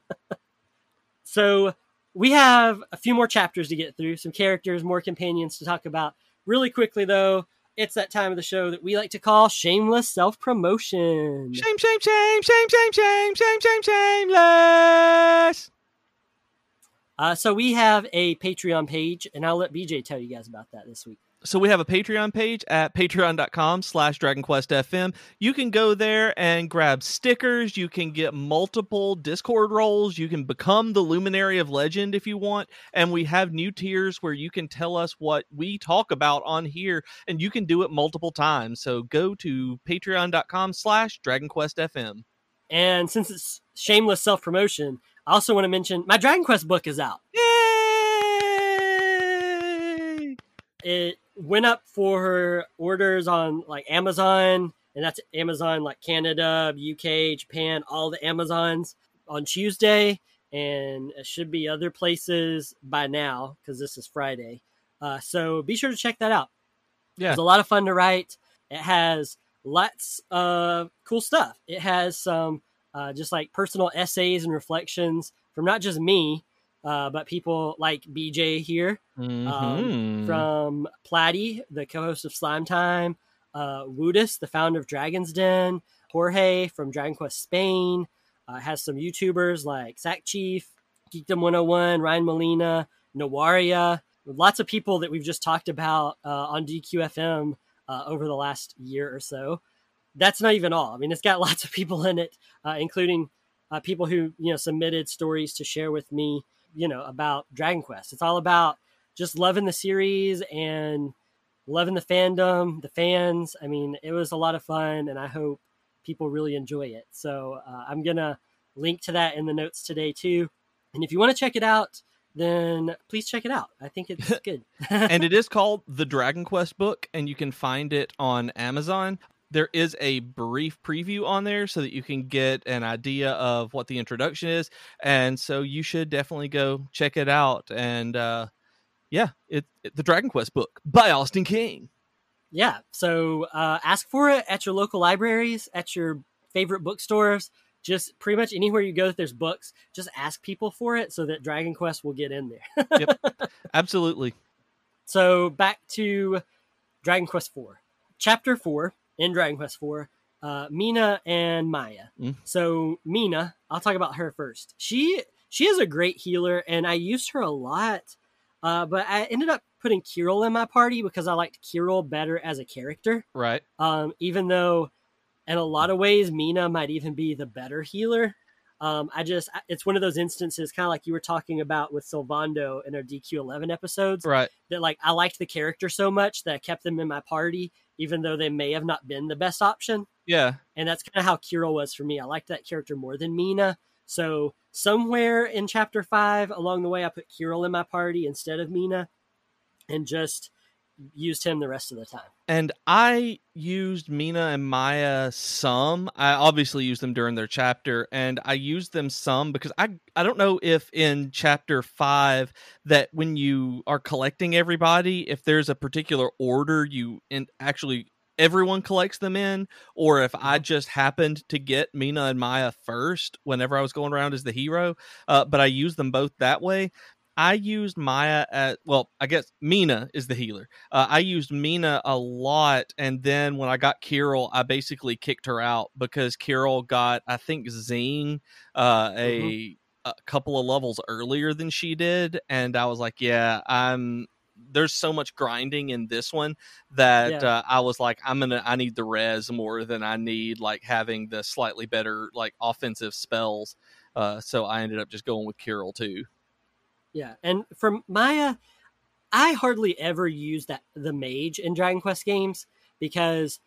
[SPEAKER 1] So we have a few more chapters to get through, some characters, more companions to talk about. Really quickly though, it's that time of the show that we like to call shameless self promotion.
[SPEAKER 2] shame, shame, shame, shame, shame, shame, shame, shame, shameless.
[SPEAKER 1] Uh, so we have a Patreon page, and I'll let BJ tell you guys about that this week.
[SPEAKER 2] So we have a Patreon page at patreon.com slash dragonquestfm. You can go there and grab stickers. You can get multiple Discord roles. You can become the Luminary of Legend if you want. And we have new tiers where you can tell us what we talk about on here, and you can do it multiple times. So go to patreon.com slash dragonquestfm.
[SPEAKER 1] And since it's shameless self promotion, I also want to mention my Dragon Quest book is out.
[SPEAKER 2] Yay!
[SPEAKER 1] It went up for her orders on like Amazon, and that's Amazon like Canada, UK, Japan, all the Amazons on Tuesday, and it should be other places by now because this is Friday. Uh, so be sure to check that out.
[SPEAKER 2] Yeah.
[SPEAKER 1] It's a lot of fun to write. It has lots of cool stuff. It has some uh, just like personal essays and reflections from not just me, uh, but people like BJ here
[SPEAKER 2] Mhm.
[SPEAKER 1] from Platty, the co-host of Slime Time, uh, Woodus, the founder of Dragon's Den, Jorge from Dragon Quest Spain, uh, has some YouTubers like Sack Chief, Geekdom 101, Ryan Molina, Nawaria, lots of people that we've just talked about uh, on DQFM uh, over the last year or so. That's not even all. I mean, it's got lots of people in it, uh, including uh, people who you know submitted stories to share with me, you know, about Dragon Quest. It's all about just loving the series and loving the fandom, the fans. I mean, it was a lot of fun, and I hope people really enjoy it. So uh, I'm gonna link to that in the notes today too. And if you want to check it out, then please check it out. I think it's good.
[SPEAKER 2] and it is called the Dragon Quest book, and you can find it on Amazon. There is a brief preview on there so that you can get an idea of what the introduction is. And so you should definitely go check it out. And uh, yeah, it, it the Dragon Quest book by Austin King.
[SPEAKER 1] Yeah. So uh, ask for it at your local libraries, at your favorite bookstores, just pretty much anywhere you go that there's books, just ask people for it so that Dragon Quest will get in there.
[SPEAKER 2] yep. Absolutely.
[SPEAKER 1] So back to Dragon Quest 4. Chapter 4 in Dragon Quest 4, uh, Mina and Maya. Mm. So Mina, I'll talk about her first. She she is a great healer and I used her a lot. Uh, but I ended up putting Kiryl in my party because I liked Kiryl better as a character.
[SPEAKER 2] Right.
[SPEAKER 1] Um, even though in a lot of ways Mina might even be the better healer. Um, I just it's one of those instances, kind of like you were talking about with Sylvando in our DQ11 episodes,
[SPEAKER 2] right?
[SPEAKER 1] That like I liked the character so much that I kept them in my party, even though they may have not been the best option.
[SPEAKER 2] Yeah,
[SPEAKER 1] and that's kind of how Kiryl was for me. I liked that character more than Mina. So somewhere in chapter five along the way, I put Kiryl in my party instead of Mina, and just used him the rest of the time.
[SPEAKER 2] And I used Mina and Maya some. I obviously used them during their chapter, and I used them some because I I don't know if in chapter five that when you are collecting everybody, if there's a particular order you in actually everyone collects them in, or if I mm-hmm. just happened to get Mina and Maya first whenever I was going around as the hero. Uh, but I used them both that way. I used Maya at well, I guess Mina is the healer. Uh, I used Mina a lot, and then when I got Kiryl, I basically kicked her out because Kiryl got I think Zing uh, a, mm-hmm. a couple of levels earlier than she did, and I was like, yeah, I'm. There's so much grinding in this one that yeah. uh, I was like, I'm gonna, I need the res more than I need like having the slightly better like offensive spells. Uh, so I ended up just going with Kiryl too.
[SPEAKER 1] Yeah, and for Maya, I hardly ever use that the mage in Dragon Quest games because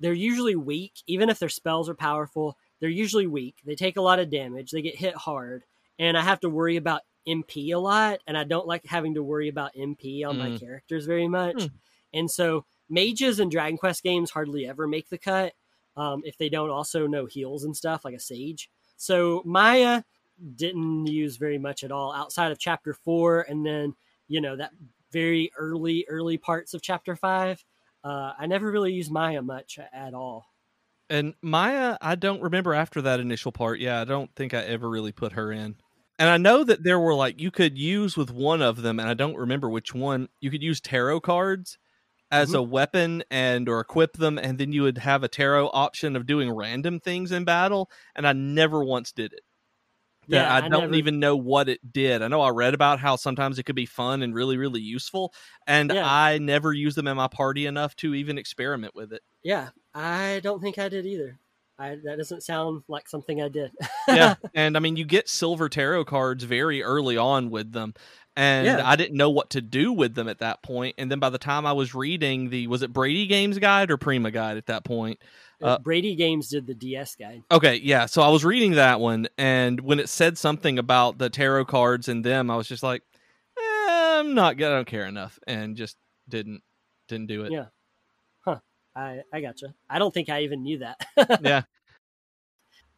[SPEAKER 1] they're usually weak. Even if their spells are powerful, they're usually weak. They take a lot of damage. They get hit hard, and I have to worry about MP a lot. And I don't like having to worry about MP on mm. my characters very much. Mm. And so mages in Dragon Quest games hardly ever make the cut um, if they don't also know heals and stuff like a sage. So Maya didn't use very much at all outside of chapter four, and then you know that very early early parts of chapter five. Uh, I never really used Maya much at all.
[SPEAKER 2] And Maya, I don't remember after that initial part. Yeah, I don't think I ever really put her in. And I know that there were like you could use with one of them, and I don't remember which one. You could use tarot cards as mm-hmm. a weapon and or equip them, and then you would have a tarot option of doing random things in battle. And I never once did it yeah, I, I don't never... even know what it did. I know I read about how sometimes it could be fun and really, really useful, and yeah. I never used them in my party enough to even experiment with it.
[SPEAKER 1] Yeah, I don't think I did either. I, that doesn't sound like something I did.
[SPEAKER 2] yeah, and I mean, you get silver tarot cards very early on with them, and yeah. I didn't know what to do with them at that point. And then by the time I was reading the was it Brady Games Guide or Prima Guide at that point,
[SPEAKER 1] uh, Brady Games did the DS guide.
[SPEAKER 2] Okay, yeah. So I was reading that one, and when it said something about the tarot cards and them, I was just like, eh, I'm not. I don't care enough, and just didn't didn't do it.
[SPEAKER 1] Yeah. Huh. I I gotcha. I don't think I even knew that.
[SPEAKER 2] yeah.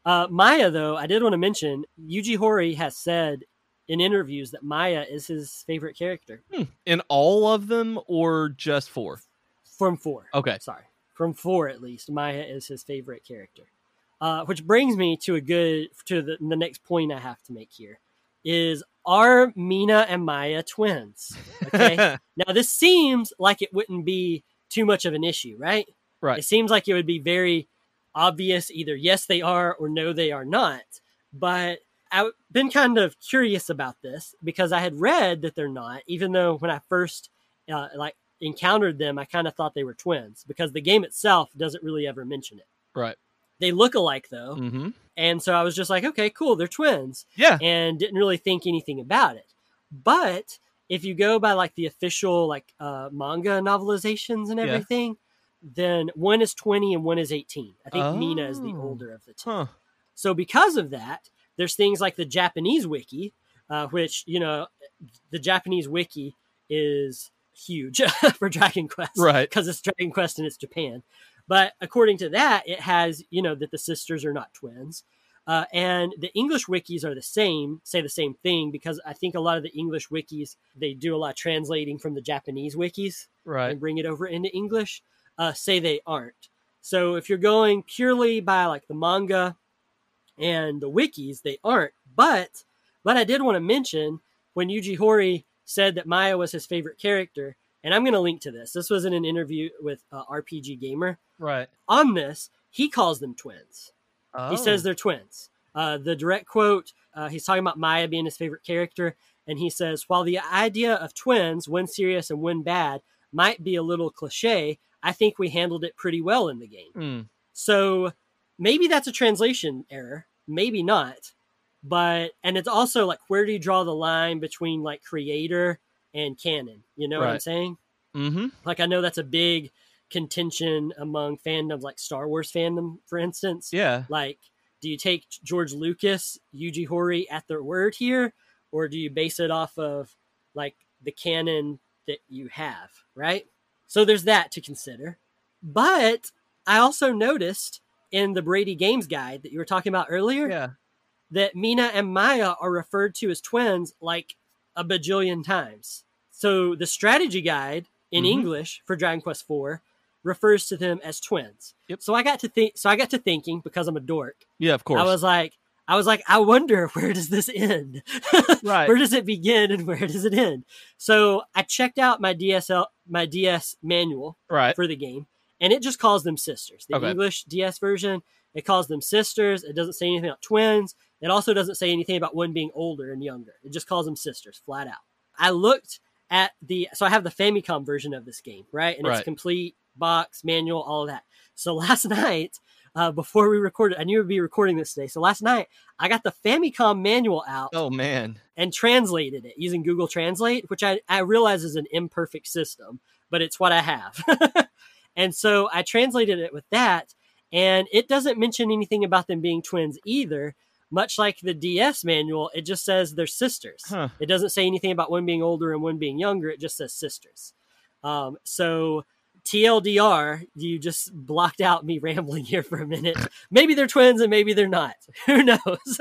[SPEAKER 1] Uh, Maya, though, I did want to mention Yuji Horii has said in interviews that Maya is his favorite character.
[SPEAKER 2] Hmm. In all of them, or just four?
[SPEAKER 1] From four.
[SPEAKER 2] Okay.
[SPEAKER 1] Sorry from four at least, Maya is his favorite character. Uh, which brings me to a good to the, the next point I have to make here is are Mina and Maya twins? Okay. now this seems like it wouldn't be too much of an issue, right?
[SPEAKER 2] Right.
[SPEAKER 1] It seems like it would be very obvious either yes they are or no they are not. But I've been kind of curious about this because I had read that they're not, even though when I first uh, like encountered them, I kind of thought they were twins because the game itself doesn't really ever mention it.
[SPEAKER 2] Right.
[SPEAKER 1] They look alike though.
[SPEAKER 2] Mm-hmm.
[SPEAKER 1] And so I was just like, okay, cool, they're twins.
[SPEAKER 2] Yeah.
[SPEAKER 1] And didn't really think anything about it. But if you go by like the official like uh, manga novelizations and everything, yeah. then one is 20 and one is 18. I think oh. Mina is the oh. older of the two. Huh. So because of that, there's things like the Japanese wiki, uh, which, you know, the Japanese wiki is huge for Dragon Quest,
[SPEAKER 2] Right.
[SPEAKER 1] Because it's Dragon Quest and it's Japan. But according to that, it has you know that the sisters are not twins, uh, and the English wikis are the same, say the same thing because I think a lot of the English wikis they do a lot of translating from the Japanese wikis
[SPEAKER 2] Right.
[SPEAKER 1] and bring it over into English, uh, say they aren't. So if you're going purely by like the manga and the wikis, they aren't. But but I did want to mention when Yuji Horii said that Maya was his favorite character, and I'm going to link to this. This was in an interview with uh, RPG Gamer.
[SPEAKER 2] Right.
[SPEAKER 1] On this, he calls them twins. He
[SPEAKER 2] Oh.
[SPEAKER 1] says they're twins. Uh, the direct quote, uh, he's talking about Maya being his favorite character, and he says, While the idea of twins, when serious and when bad, might be a little cliche, I think we handled it pretty well in the game.
[SPEAKER 2] Mm.
[SPEAKER 1] So maybe that's a translation error, maybe not. But, and it's also like, where do you draw the line between like creator and canon? You know what I'm saying?
[SPEAKER 2] Mm-hmm.
[SPEAKER 1] Like, I know that's a big contention among fandoms, like Star Wars fandom, for instance
[SPEAKER 2] Yeah.
[SPEAKER 1] like do you take george lucas yuji horii at their word here or do you base it off of like the canon that you have right so there's that to consider but i also noticed in the brady games guide that you were talking about earlier
[SPEAKER 2] Yeah.
[SPEAKER 1] that mina and maya are referred to as twins like a bajillion times so the strategy guide in
[SPEAKER 2] Mhm.
[SPEAKER 1] english for dragon quest IV refers to them as twins
[SPEAKER 2] Yep.
[SPEAKER 1] so i got to think so i got to thinking because i'm a dork
[SPEAKER 2] Yeah. Of course.
[SPEAKER 1] I was like, I was like, I wonder where does this end?
[SPEAKER 2] Right.
[SPEAKER 1] where does it begin and where does it end? So I checked out my DSL, my DS manual
[SPEAKER 2] right.
[SPEAKER 1] for the game, and it just calls them sisters. The
[SPEAKER 2] Okay.
[SPEAKER 1] English DS version, it calls them sisters. It doesn't say anything about twins. It also doesn't say anything about one being older and younger. It just calls them sisters, flat out. I looked at the, so I have the Famicom version of this game, right? And
[SPEAKER 2] Right.
[SPEAKER 1] it's complete box, manual, all of that. So last night, uh, before we recorded, I knew we'd be recording this today. So last night, I got the Famicom manual out
[SPEAKER 2] Oh man.
[SPEAKER 1] and translated it using Google Translate, which I, I realize is an imperfect system, but it's what I have. and so I translated it with that, and it doesn't mention anything about them being twins either. Much like the DS manual, it just says they're sisters.
[SPEAKER 2] Huh.
[SPEAKER 1] It doesn't say anything about one being older and one being younger. It just says sisters. Um, so TLDR, you just blocked out me rambling here for a minute. Maybe they're twins and maybe they're not. Who knows?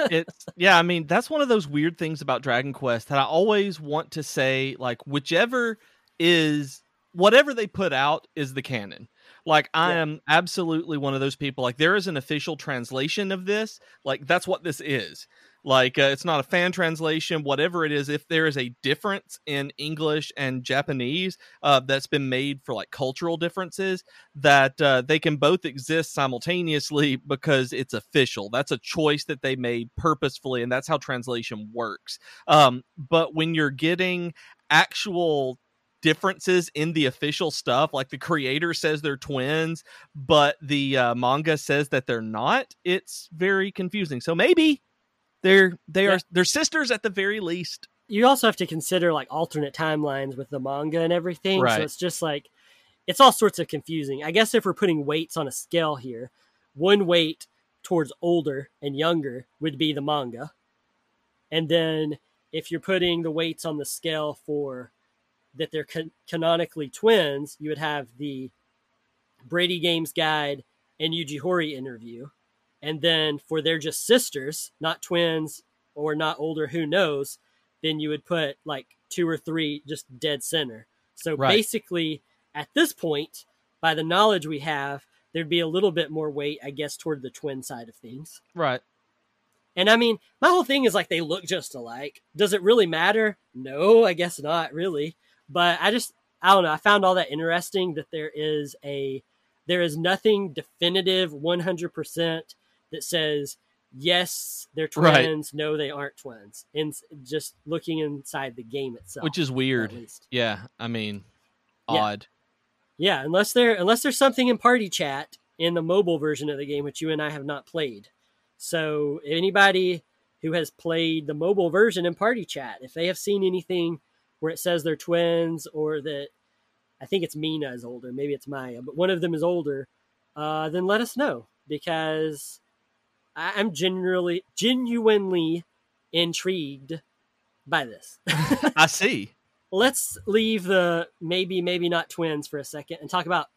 [SPEAKER 2] yeah i mean that's one of those weird things about dragon quest that i always want to say like whichever is whatever they put out is the canon like i
[SPEAKER 1] Yeah.
[SPEAKER 2] am absolutely one of those people like there is an official translation of this like that's what this is like uh, it's not a fan translation whatever it is if there is a difference in english and japanese uh, that's been made for like cultural differences that uh, they can both exist simultaneously because it's official. That's a choice that they made purposefully, and that's how translation works. Um, but when you're getting actual differences in the official stuff, like the creator says they're twins, but the uh, manga says that they're not, it's very confusing. So maybe they're they
[SPEAKER 1] Yeah.
[SPEAKER 2] are they're sisters at the very least.
[SPEAKER 1] you also have to consider like alternate timelines with the manga and everything.
[SPEAKER 2] Right.
[SPEAKER 1] So it's just like it's all sorts of confusing. I guess if we're putting weights on a scale here, one weight towards older and younger would be the manga. And then if you're putting the weights on the scale for that they're can- canonically twins, you would have the Brady Games Guide and Yuji Horii interview. And then for they're just sisters, not twins or not older, who knows, then you would put like two or three just dead center. So
[SPEAKER 2] Right.
[SPEAKER 1] basically, at this point, by the knowledge we have, there'd be a little bit more weight, I guess, toward the twin side of things.
[SPEAKER 2] Right.
[SPEAKER 1] And I mean, my whole thing is like they look just alike. Does it really matter? No, I guess not really. But I just I don't know. I found all that interesting that there is a there is nothing definitive 100% that says yes, they're
[SPEAKER 2] Right.
[SPEAKER 1] twins, no they aren't twins. And just looking inside the game itself.
[SPEAKER 2] Which is weird.
[SPEAKER 1] at least.
[SPEAKER 2] Yeah. I mean,
[SPEAKER 1] Yeah.
[SPEAKER 2] odd.
[SPEAKER 1] Yeah, unless there unless there's something in party chat in the mobile version of the game which you and I have not played. So anybody who has played the mobile version in party chat, if they have seen anything where it says they're twins or that I think it's Mina is older, maybe it's Maya, but one of them is older, uh, then let us know because I- I'm genuinely genuinely intrigued by this.
[SPEAKER 2] I see.
[SPEAKER 1] Let's leave the maybe, maybe not twins for a second and talk about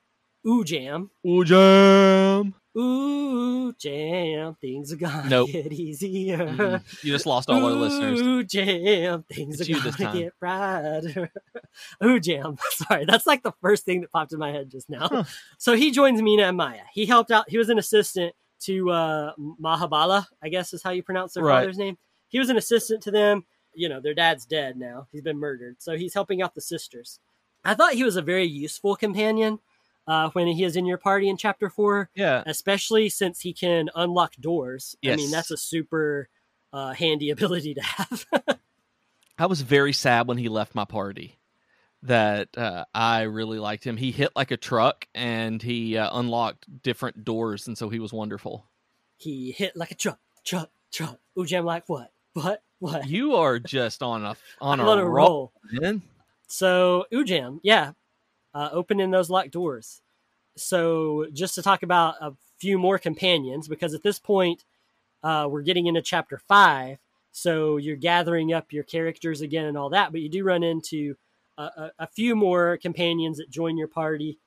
[SPEAKER 1] Oojam.
[SPEAKER 2] Ooh, jam.
[SPEAKER 1] Ooh Jam, things are gonna
[SPEAKER 2] Nope.
[SPEAKER 1] get easier.
[SPEAKER 2] Mm-mm. You just lost all our listeners.
[SPEAKER 1] Ooh Jam, things
[SPEAKER 2] It's
[SPEAKER 1] are gonna get brighter. Ooh Jam. Sorry, that's like the first thing that popped in my head just now.
[SPEAKER 2] Huh.
[SPEAKER 1] So he joins Mina and Maya. He helped out. He was an assistant to uh, Mahabala, I guess is how you pronounce their
[SPEAKER 2] Right.
[SPEAKER 1] father's name. He was an assistant to them. You know, their dad's dead now. He's been murdered. So he's helping out the sisters. I thought he was a very useful companion uh, when he is in your party in chapter four,
[SPEAKER 2] Yeah.
[SPEAKER 1] especially since he can unlock doors. I mean, that's a super uh, handy ability to have.
[SPEAKER 2] I was very sad when he left my party. That uh, I really liked him. He hit like a truck and he uh, unlocked different doors, and so he was wonderful.
[SPEAKER 1] he hit like a truck, truck, truck. Oojam like what? What? What?
[SPEAKER 2] You are just on a on a,
[SPEAKER 1] a
[SPEAKER 2] roll,
[SPEAKER 1] roll.
[SPEAKER 2] man.
[SPEAKER 1] So Oojam, yeah, uh, opening those locked doors. So just to talk about a few more companions, because at this point uh, we're getting into chapter five, so you're gathering up your characters again and all that. But you do run into a, a, a few more companions that join your party,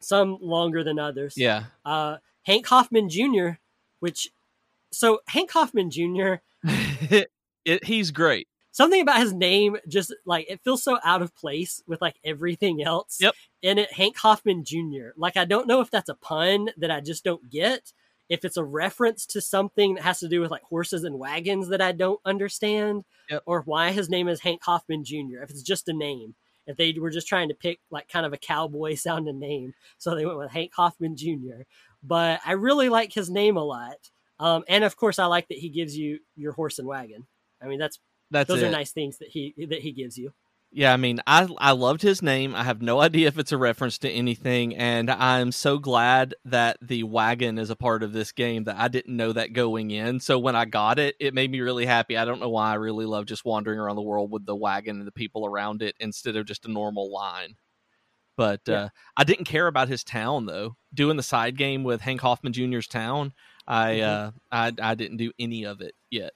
[SPEAKER 1] some longer than others.
[SPEAKER 2] Yeah.
[SPEAKER 1] Uh, Hank Hoffman Jr., which so Hank Hoffman Jr.
[SPEAKER 2] it, he's great.
[SPEAKER 1] Something about his name just like it feels so out of place with like everything else.
[SPEAKER 2] Yep.
[SPEAKER 1] and it hank hoffman jr like i don't know if that's a pun that i just don't get if it's a reference to something that has to do with like horses and wagons that i don't understand
[SPEAKER 2] Yep.
[SPEAKER 1] or why his name is hank hoffman jr if it's just a name if they were just trying to pick like kind of a cowboy sounding name. So they went with hank hoffman jr but i really like his name a lot. Um, and of course i like that he gives you your horse and wagon. I mean that's
[SPEAKER 2] That's
[SPEAKER 1] those
[SPEAKER 2] it.
[SPEAKER 1] are nice things that he that he gives you.
[SPEAKER 2] Yeah, I mean, I I loved his name. I have no idea if it's a reference to anything, and I'm so glad that the wagon is a part of this game that I didn't know that going in. So when I got it, it made me really happy. I don't know why I really love just wandering around the world with the wagon and the people around it instead of just a normal line. But
[SPEAKER 1] Yeah.
[SPEAKER 2] uh, I didn't care about his town though. Doing the side game with Hank Hoffman Jr.'s town, I
[SPEAKER 1] Mhm.
[SPEAKER 2] uh, I I didn't do any of it yet.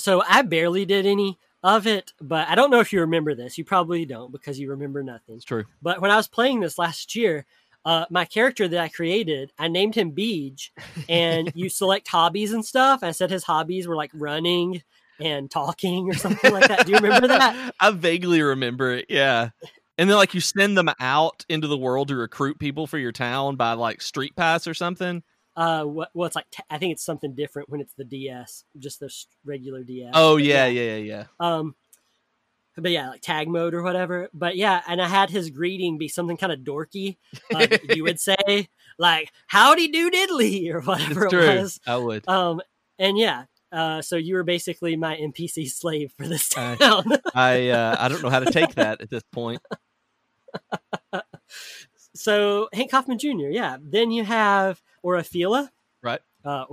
[SPEAKER 1] So I barely did any of it, but I don't know if you remember this. You probably don't because you remember nothing.
[SPEAKER 2] It's true.
[SPEAKER 1] But when I was playing this last year, uh, my character that I created, I named him Beej, and you select hobbies and stuff. I said his hobbies were like running and talking or something like that. Do you remember that?
[SPEAKER 2] I vaguely remember it. Yeah. And then like you send them out into the world to recruit people for your town by like street pass or something.
[SPEAKER 1] Uh, what, well, it's like ta- I think it's something different when it's the DS, just the regular DS.
[SPEAKER 2] Oh yeah, yeah, yeah, yeah.
[SPEAKER 1] Um, but yeah, like tag mode or whatever. But yeah, and I had his greeting be something kind of dorky. That you would say like "Howdy do diddly" or whatever
[SPEAKER 2] It's
[SPEAKER 1] it
[SPEAKER 2] true.
[SPEAKER 1] was.
[SPEAKER 2] I would.
[SPEAKER 1] Um, and yeah, uh, so you were basically my NPC slave for this town.
[SPEAKER 2] I uh, I don't know how to take that at this point.
[SPEAKER 1] so Hank Hoffman Jr. Yeah. Then you have Orafila,
[SPEAKER 2] Right.
[SPEAKER 1] uh.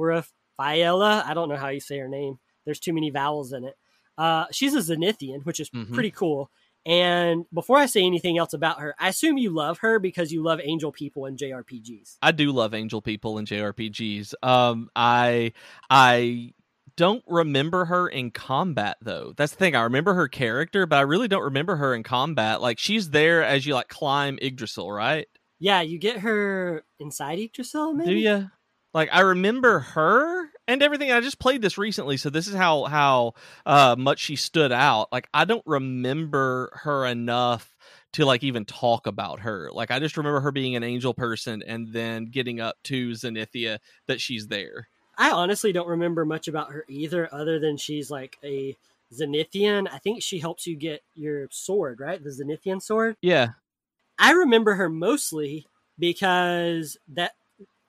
[SPEAKER 1] I don't know how you say her name. There's too many vowels in it. Uh, she's a Zenithian, which is
[SPEAKER 2] Mhm.
[SPEAKER 1] pretty cool. And before I say anything else about her, I assume you love her because you love angel people in JRPGs.
[SPEAKER 2] I do love angel people in JRPGs. Um, I I don't remember her in combat though. That's the thing. I remember her character, but I really don't remember her in combat. Like she's there as you like climb Yggdrasil, right?
[SPEAKER 1] Yeah, you get her inside Yggdrasil, maybe?
[SPEAKER 2] Do you? Like I remember her and everything. I just played this recently, so this is how how uh, much she stood out. Like I don't remember her enough to like even talk about her. Like I just remember her being an angel person and then getting up to Zenithia that she's there.
[SPEAKER 1] I honestly don't remember much about her either, other than she's like a Zenithian. I think she helps you get your sword, right? The Zenithian sword.
[SPEAKER 2] Yeah,
[SPEAKER 1] I remember her mostly because that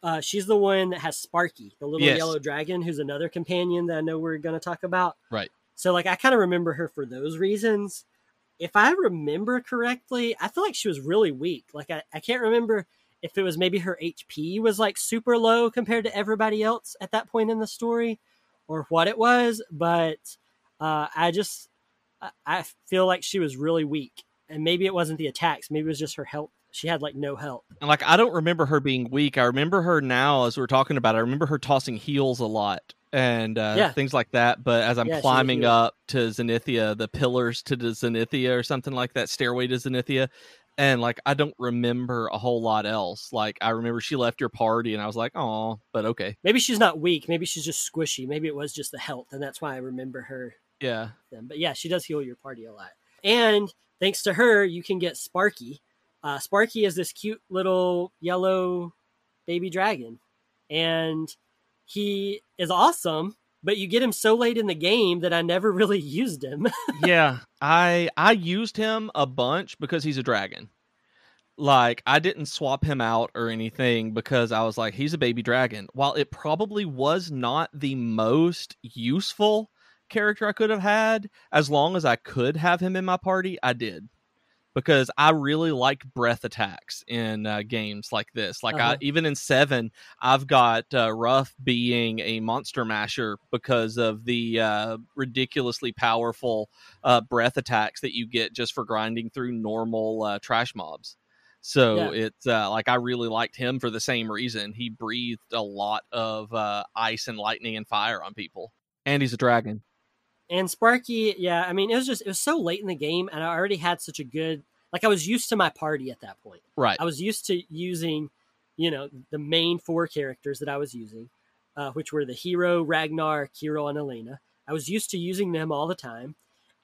[SPEAKER 1] uh, she's the one that has Sparky, the little
[SPEAKER 2] Yes.
[SPEAKER 1] yellow dragon, who's another companion that I know we're going to talk about.
[SPEAKER 2] Right.
[SPEAKER 1] So, like, I kind of remember her for those reasons. If I remember correctly, I feel like she was really weak. Like, I, I can't remember if it was maybe her HP was like super low compared to everybody else at that point in the story or what it was, but uh, I just I- I feel like she was really weak, and maybe it wasn't the attacks, maybe it was just her health. She had like no health.
[SPEAKER 2] and like I don't remember her being weak. I remember her now as we're talking about. it, I remember her tossing heals a lot and uh,
[SPEAKER 1] Yeah.
[SPEAKER 2] things like that. But as I'm
[SPEAKER 1] Yeah,
[SPEAKER 2] climbing up to Zenithia, the pillars to the Zenithia or something like that, stairway to Zenithia, and like I don't remember a whole lot else. Like I remember she left your party, and I was like, oh, but okay,
[SPEAKER 1] Maybe she's not weak. Maybe she's just squishy. Maybe it was just the health, and that's why I remember her.
[SPEAKER 2] yeah,
[SPEAKER 1] Then. But yeah, she does heal your party a lot. And thanks to her, you can get Sparky. Uh, Sparky is this cute little yellow baby dragon, and he is awesome. But you get him so late in the game that I never really used him.
[SPEAKER 2] yeah. I I used him a bunch because he's a dragon. Like I didn't swap him out or anything because I was like, he's a baby dragon. While it probably was not the most useful character I could have had, as long as I could have him in my party, I did. Because I really like breath attacks in uh, games like this. Like I
[SPEAKER 1] Uh-huh.
[SPEAKER 2] even in seven, I've got uh, Ruff being a monster masher because of the uh, ridiculously powerful uh, breath attacks that you get just for grinding through normal uh, trash mobs. So
[SPEAKER 1] Yeah.
[SPEAKER 2] it's uh, like I really liked him for the same reason. He breathed a lot of uh, ice and lightning and fire on people, and he's a dragon.
[SPEAKER 1] And Sparky, yeah, I mean, it was just it was so late in the game, and I already had such a good like I was used to my party at that point.
[SPEAKER 2] Right.
[SPEAKER 1] I was used to using, you know, the main four characters that I was using, uh, which were the hero, Ragnar, Kiryl, and Alena. I was used to using them all the time,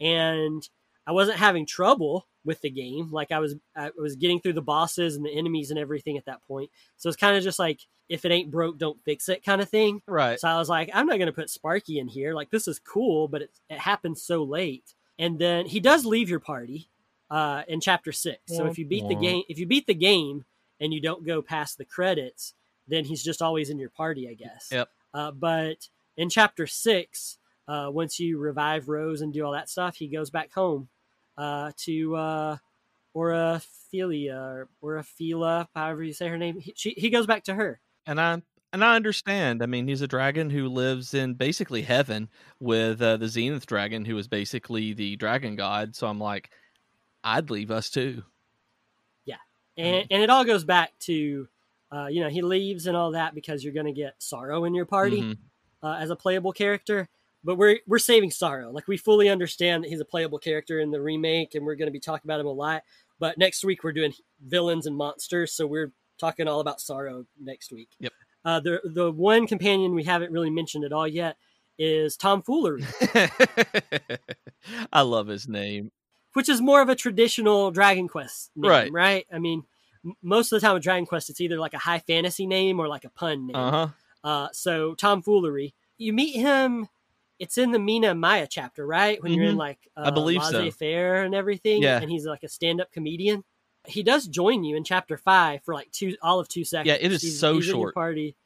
[SPEAKER 1] and I wasn't having trouble with the game. Like I was, I was getting through the bosses and the enemies and everything at that point. So it's kind of just like if it ain't broke, don't fix it kind of thing.
[SPEAKER 2] Right.
[SPEAKER 1] So I was like, I'm not going to put Sparky in here. Like, this is cool, but it, it happens so late. And then he does leave your party uh, in chapter six. So if you beat the
[SPEAKER 2] Womp womp.
[SPEAKER 1] game, if you beat the game and you don't go past the credits, then he's just always in your party, I guess.
[SPEAKER 2] Yep.
[SPEAKER 1] Uh, but in chapter six, uh, once you revive Rose and do all that stuff, he goes back home uh, to uh, Oraphilia or Oraphila, however you say her name. He, she, he goes back to her.
[SPEAKER 2] and I and I understand. I mean, he's a dragon who lives in basically heaven with uh, the Zenith dragon, who is basically the dragon god. So I'm like, I'd leave us too.
[SPEAKER 1] Yeah, and and it all goes back to uh, you know he leaves and all that because you're going to get Psaro in your party
[SPEAKER 2] Mhm.
[SPEAKER 1] uh, as a playable character but we're we're saving Psaro like we fully understand that he's a playable character in the remake and we're going to be talking about him a lot but next week we're doing villains and monsters so we're talking all about Psaro next week
[SPEAKER 2] Yep.
[SPEAKER 1] uh, the the one companion we haven't really mentioned at all yet is tomfoolery
[SPEAKER 2] I love his name.
[SPEAKER 1] which is more of a traditional Dragon Quest name,
[SPEAKER 2] Right.
[SPEAKER 1] right? I mean, m- most of the time with Dragon Quest, it's either like a high fantasy name or like a pun name.
[SPEAKER 2] Uh huh.
[SPEAKER 1] Uh, so tomfoolery, you meet him. It's in the Mina Maya chapter, right? When you're in
[SPEAKER 2] Mhm.
[SPEAKER 1] like uh,
[SPEAKER 2] I believe so.
[SPEAKER 1] laissez-faire and everything.
[SPEAKER 2] Yeah.
[SPEAKER 1] and he's like a stand-up comedian. He does join you in chapter five for like two, all of two seconds.
[SPEAKER 2] Yeah, it is
[SPEAKER 1] He's-
[SPEAKER 2] so
[SPEAKER 1] he's
[SPEAKER 2] short.
[SPEAKER 1] party,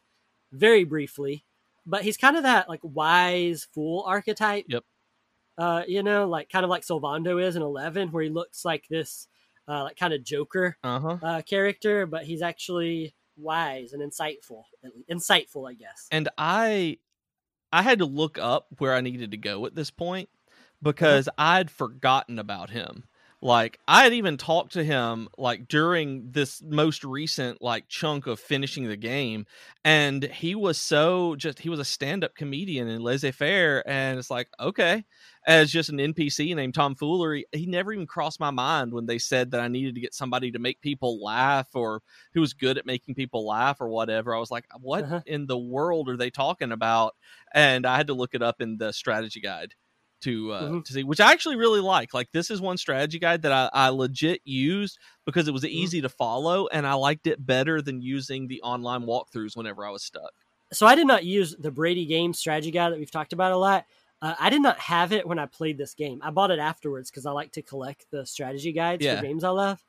[SPEAKER 1] very briefly, but he's kind of that like wise fool archetype.
[SPEAKER 2] Yep.
[SPEAKER 1] Uh, you know, like kind of like Sylvando is in Eleven, where he looks like this, uh, like kind of Joker
[SPEAKER 2] Uh huh.
[SPEAKER 1] uh, character, but he's actually wise and insightful. Insightful, I guess.
[SPEAKER 2] and I I had to look up where I needed to go at this point because I'd forgotten about him. Like I had even talked to him like during this most recent like chunk of finishing the game and he was so just he was a stand-up comedian in laissez-faire and it's like okay as just an npc named tom foolery he never even crossed my mind when they said that i needed to get somebody to make people laugh or who was good at making people laugh or whatever i was like what
[SPEAKER 1] Uh-huh.
[SPEAKER 2] in the world are they talking about and i had to look it up in the strategy guide to uh,
[SPEAKER 1] Mhm.
[SPEAKER 2] to see which i actually really like like this is one strategy guide that i, I legit used because it was
[SPEAKER 1] Mm-hmm.
[SPEAKER 2] easy to follow and i liked it better than using the online walkthroughs whenever i was stuck
[SPEAKER 1] So I did not use the Brady game strategy guide that we've talked about a lot. Uh, I did not have it when I played this game. I bought it afterwards because I like to collect the strategy guides
[SPEAKER 2] Yeah.
[SPEAKER 1] for games I love.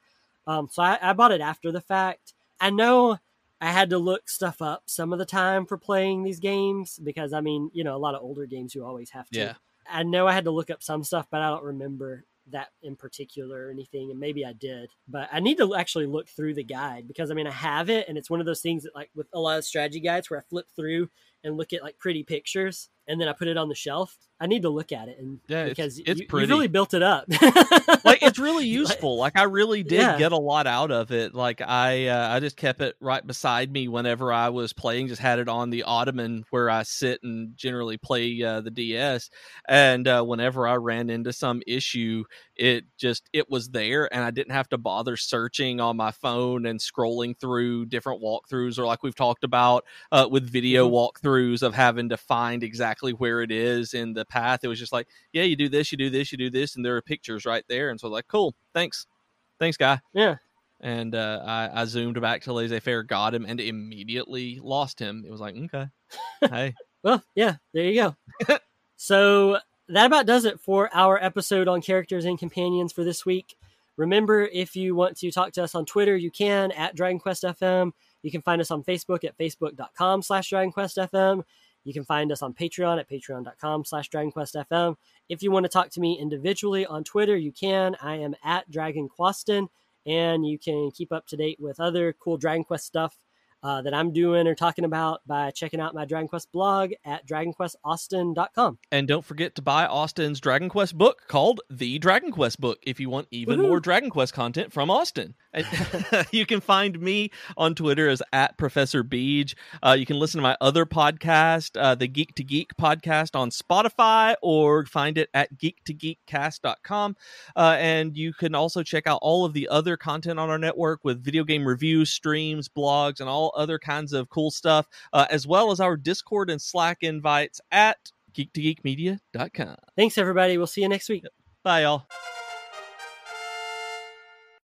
[SPEAKER 1] Um, so I, I bought it after the fact. I know I had to look stuff up some of the time for playing these games because I mean, you know, a lot of older games you always have to.
[SPEAKER 2] Yeah.
[SPEAKER 1] I know I had to look up some stuff, but I don't remember that in particular or anything. And maybe I did, but I need to actually look through the guide because I mean, I have it and it's one of those things that like with a lot of strategy guides where I flip through and look at like pretty pictures and then I put it on the shelf. I need to look at it and
[SPEAKER 2] Yeah,
[SPEAKER 1] because
[SPEAKER 2] it's
[SPEAKER 1] you, you
[SPEAKER 2] pretty.
[SPEAKER 1] really built it up.
[SPEAKER 2] like it's really useful. Like I really did
[SPEAKER 1] Yeah.
[SPEAKER 2] get a lot out of it. Like I uh, I just kept it right beside me whenever I was playing. Just had it on the ottoman where I sit and generally play uh, the DS. And uh, whenever I ran into some issue, it just it was there, and I didn't have to bother searching on my phone and scrolling through different walkthroughs or like we've talked about uh, with video
[SPEAKER 1] Mhm.
[SPEAKER 2] walkthroughs of having to find exactly where it is in the path. It was just like yeah, you do this, you do this, you do this, and there are pictures right there. And so, like, cool, thanks, thanks, guy.
[SPEAKER 1] yeah.
[SPEAKER 2] And uh, I, I zoomed back to laissez faire, got him, and immediately lost him. It was like, okay, hey,
[SPEAKER 1] Well, yeah, there you go. so that about does it for our episode on characters and companions for this week. Remember, if you want to talk to us on Twitter, you can at Dragon Quest FM. You can find us on Facebook at facebook.com slash Dragon Quest FM. You can find us on Patreon at patreon.com slash Dragon Quest FM. If you want to talk to me individually on Twitter, you can. I am at Dragon Quaston, and you can keep up to date with other cool Dragon Quest stuff uh, that I'm doing or talking about by checking out my Dragon Quest blog at dragonquestaustin.com.
[SPEAKER 2] and don't forget to buy Austin's Dragon Quest book called The Dragon Quest Book if you want even
[SPEAKER 1] Woohoo.
[SPEAKER 2] more Dragon Quest content from Austin. You can find me on Twitter as at Professor Beej. Uh, you can listen to my other podcast, uh, the Geek to Geek podcast on Spotify, or find it at geektogeekcast.com. Uh, and you can also check out all of the other content on our network with video game reviews, streams, blogs, and all other kinds of cool stuff, uh, as well as our Discord and Slack invites at geektogeekmedia.com.
[SPEAKER 1] Thanks, everybody. We'll see you next week.
[SPEAKER 2] Bye, y'all.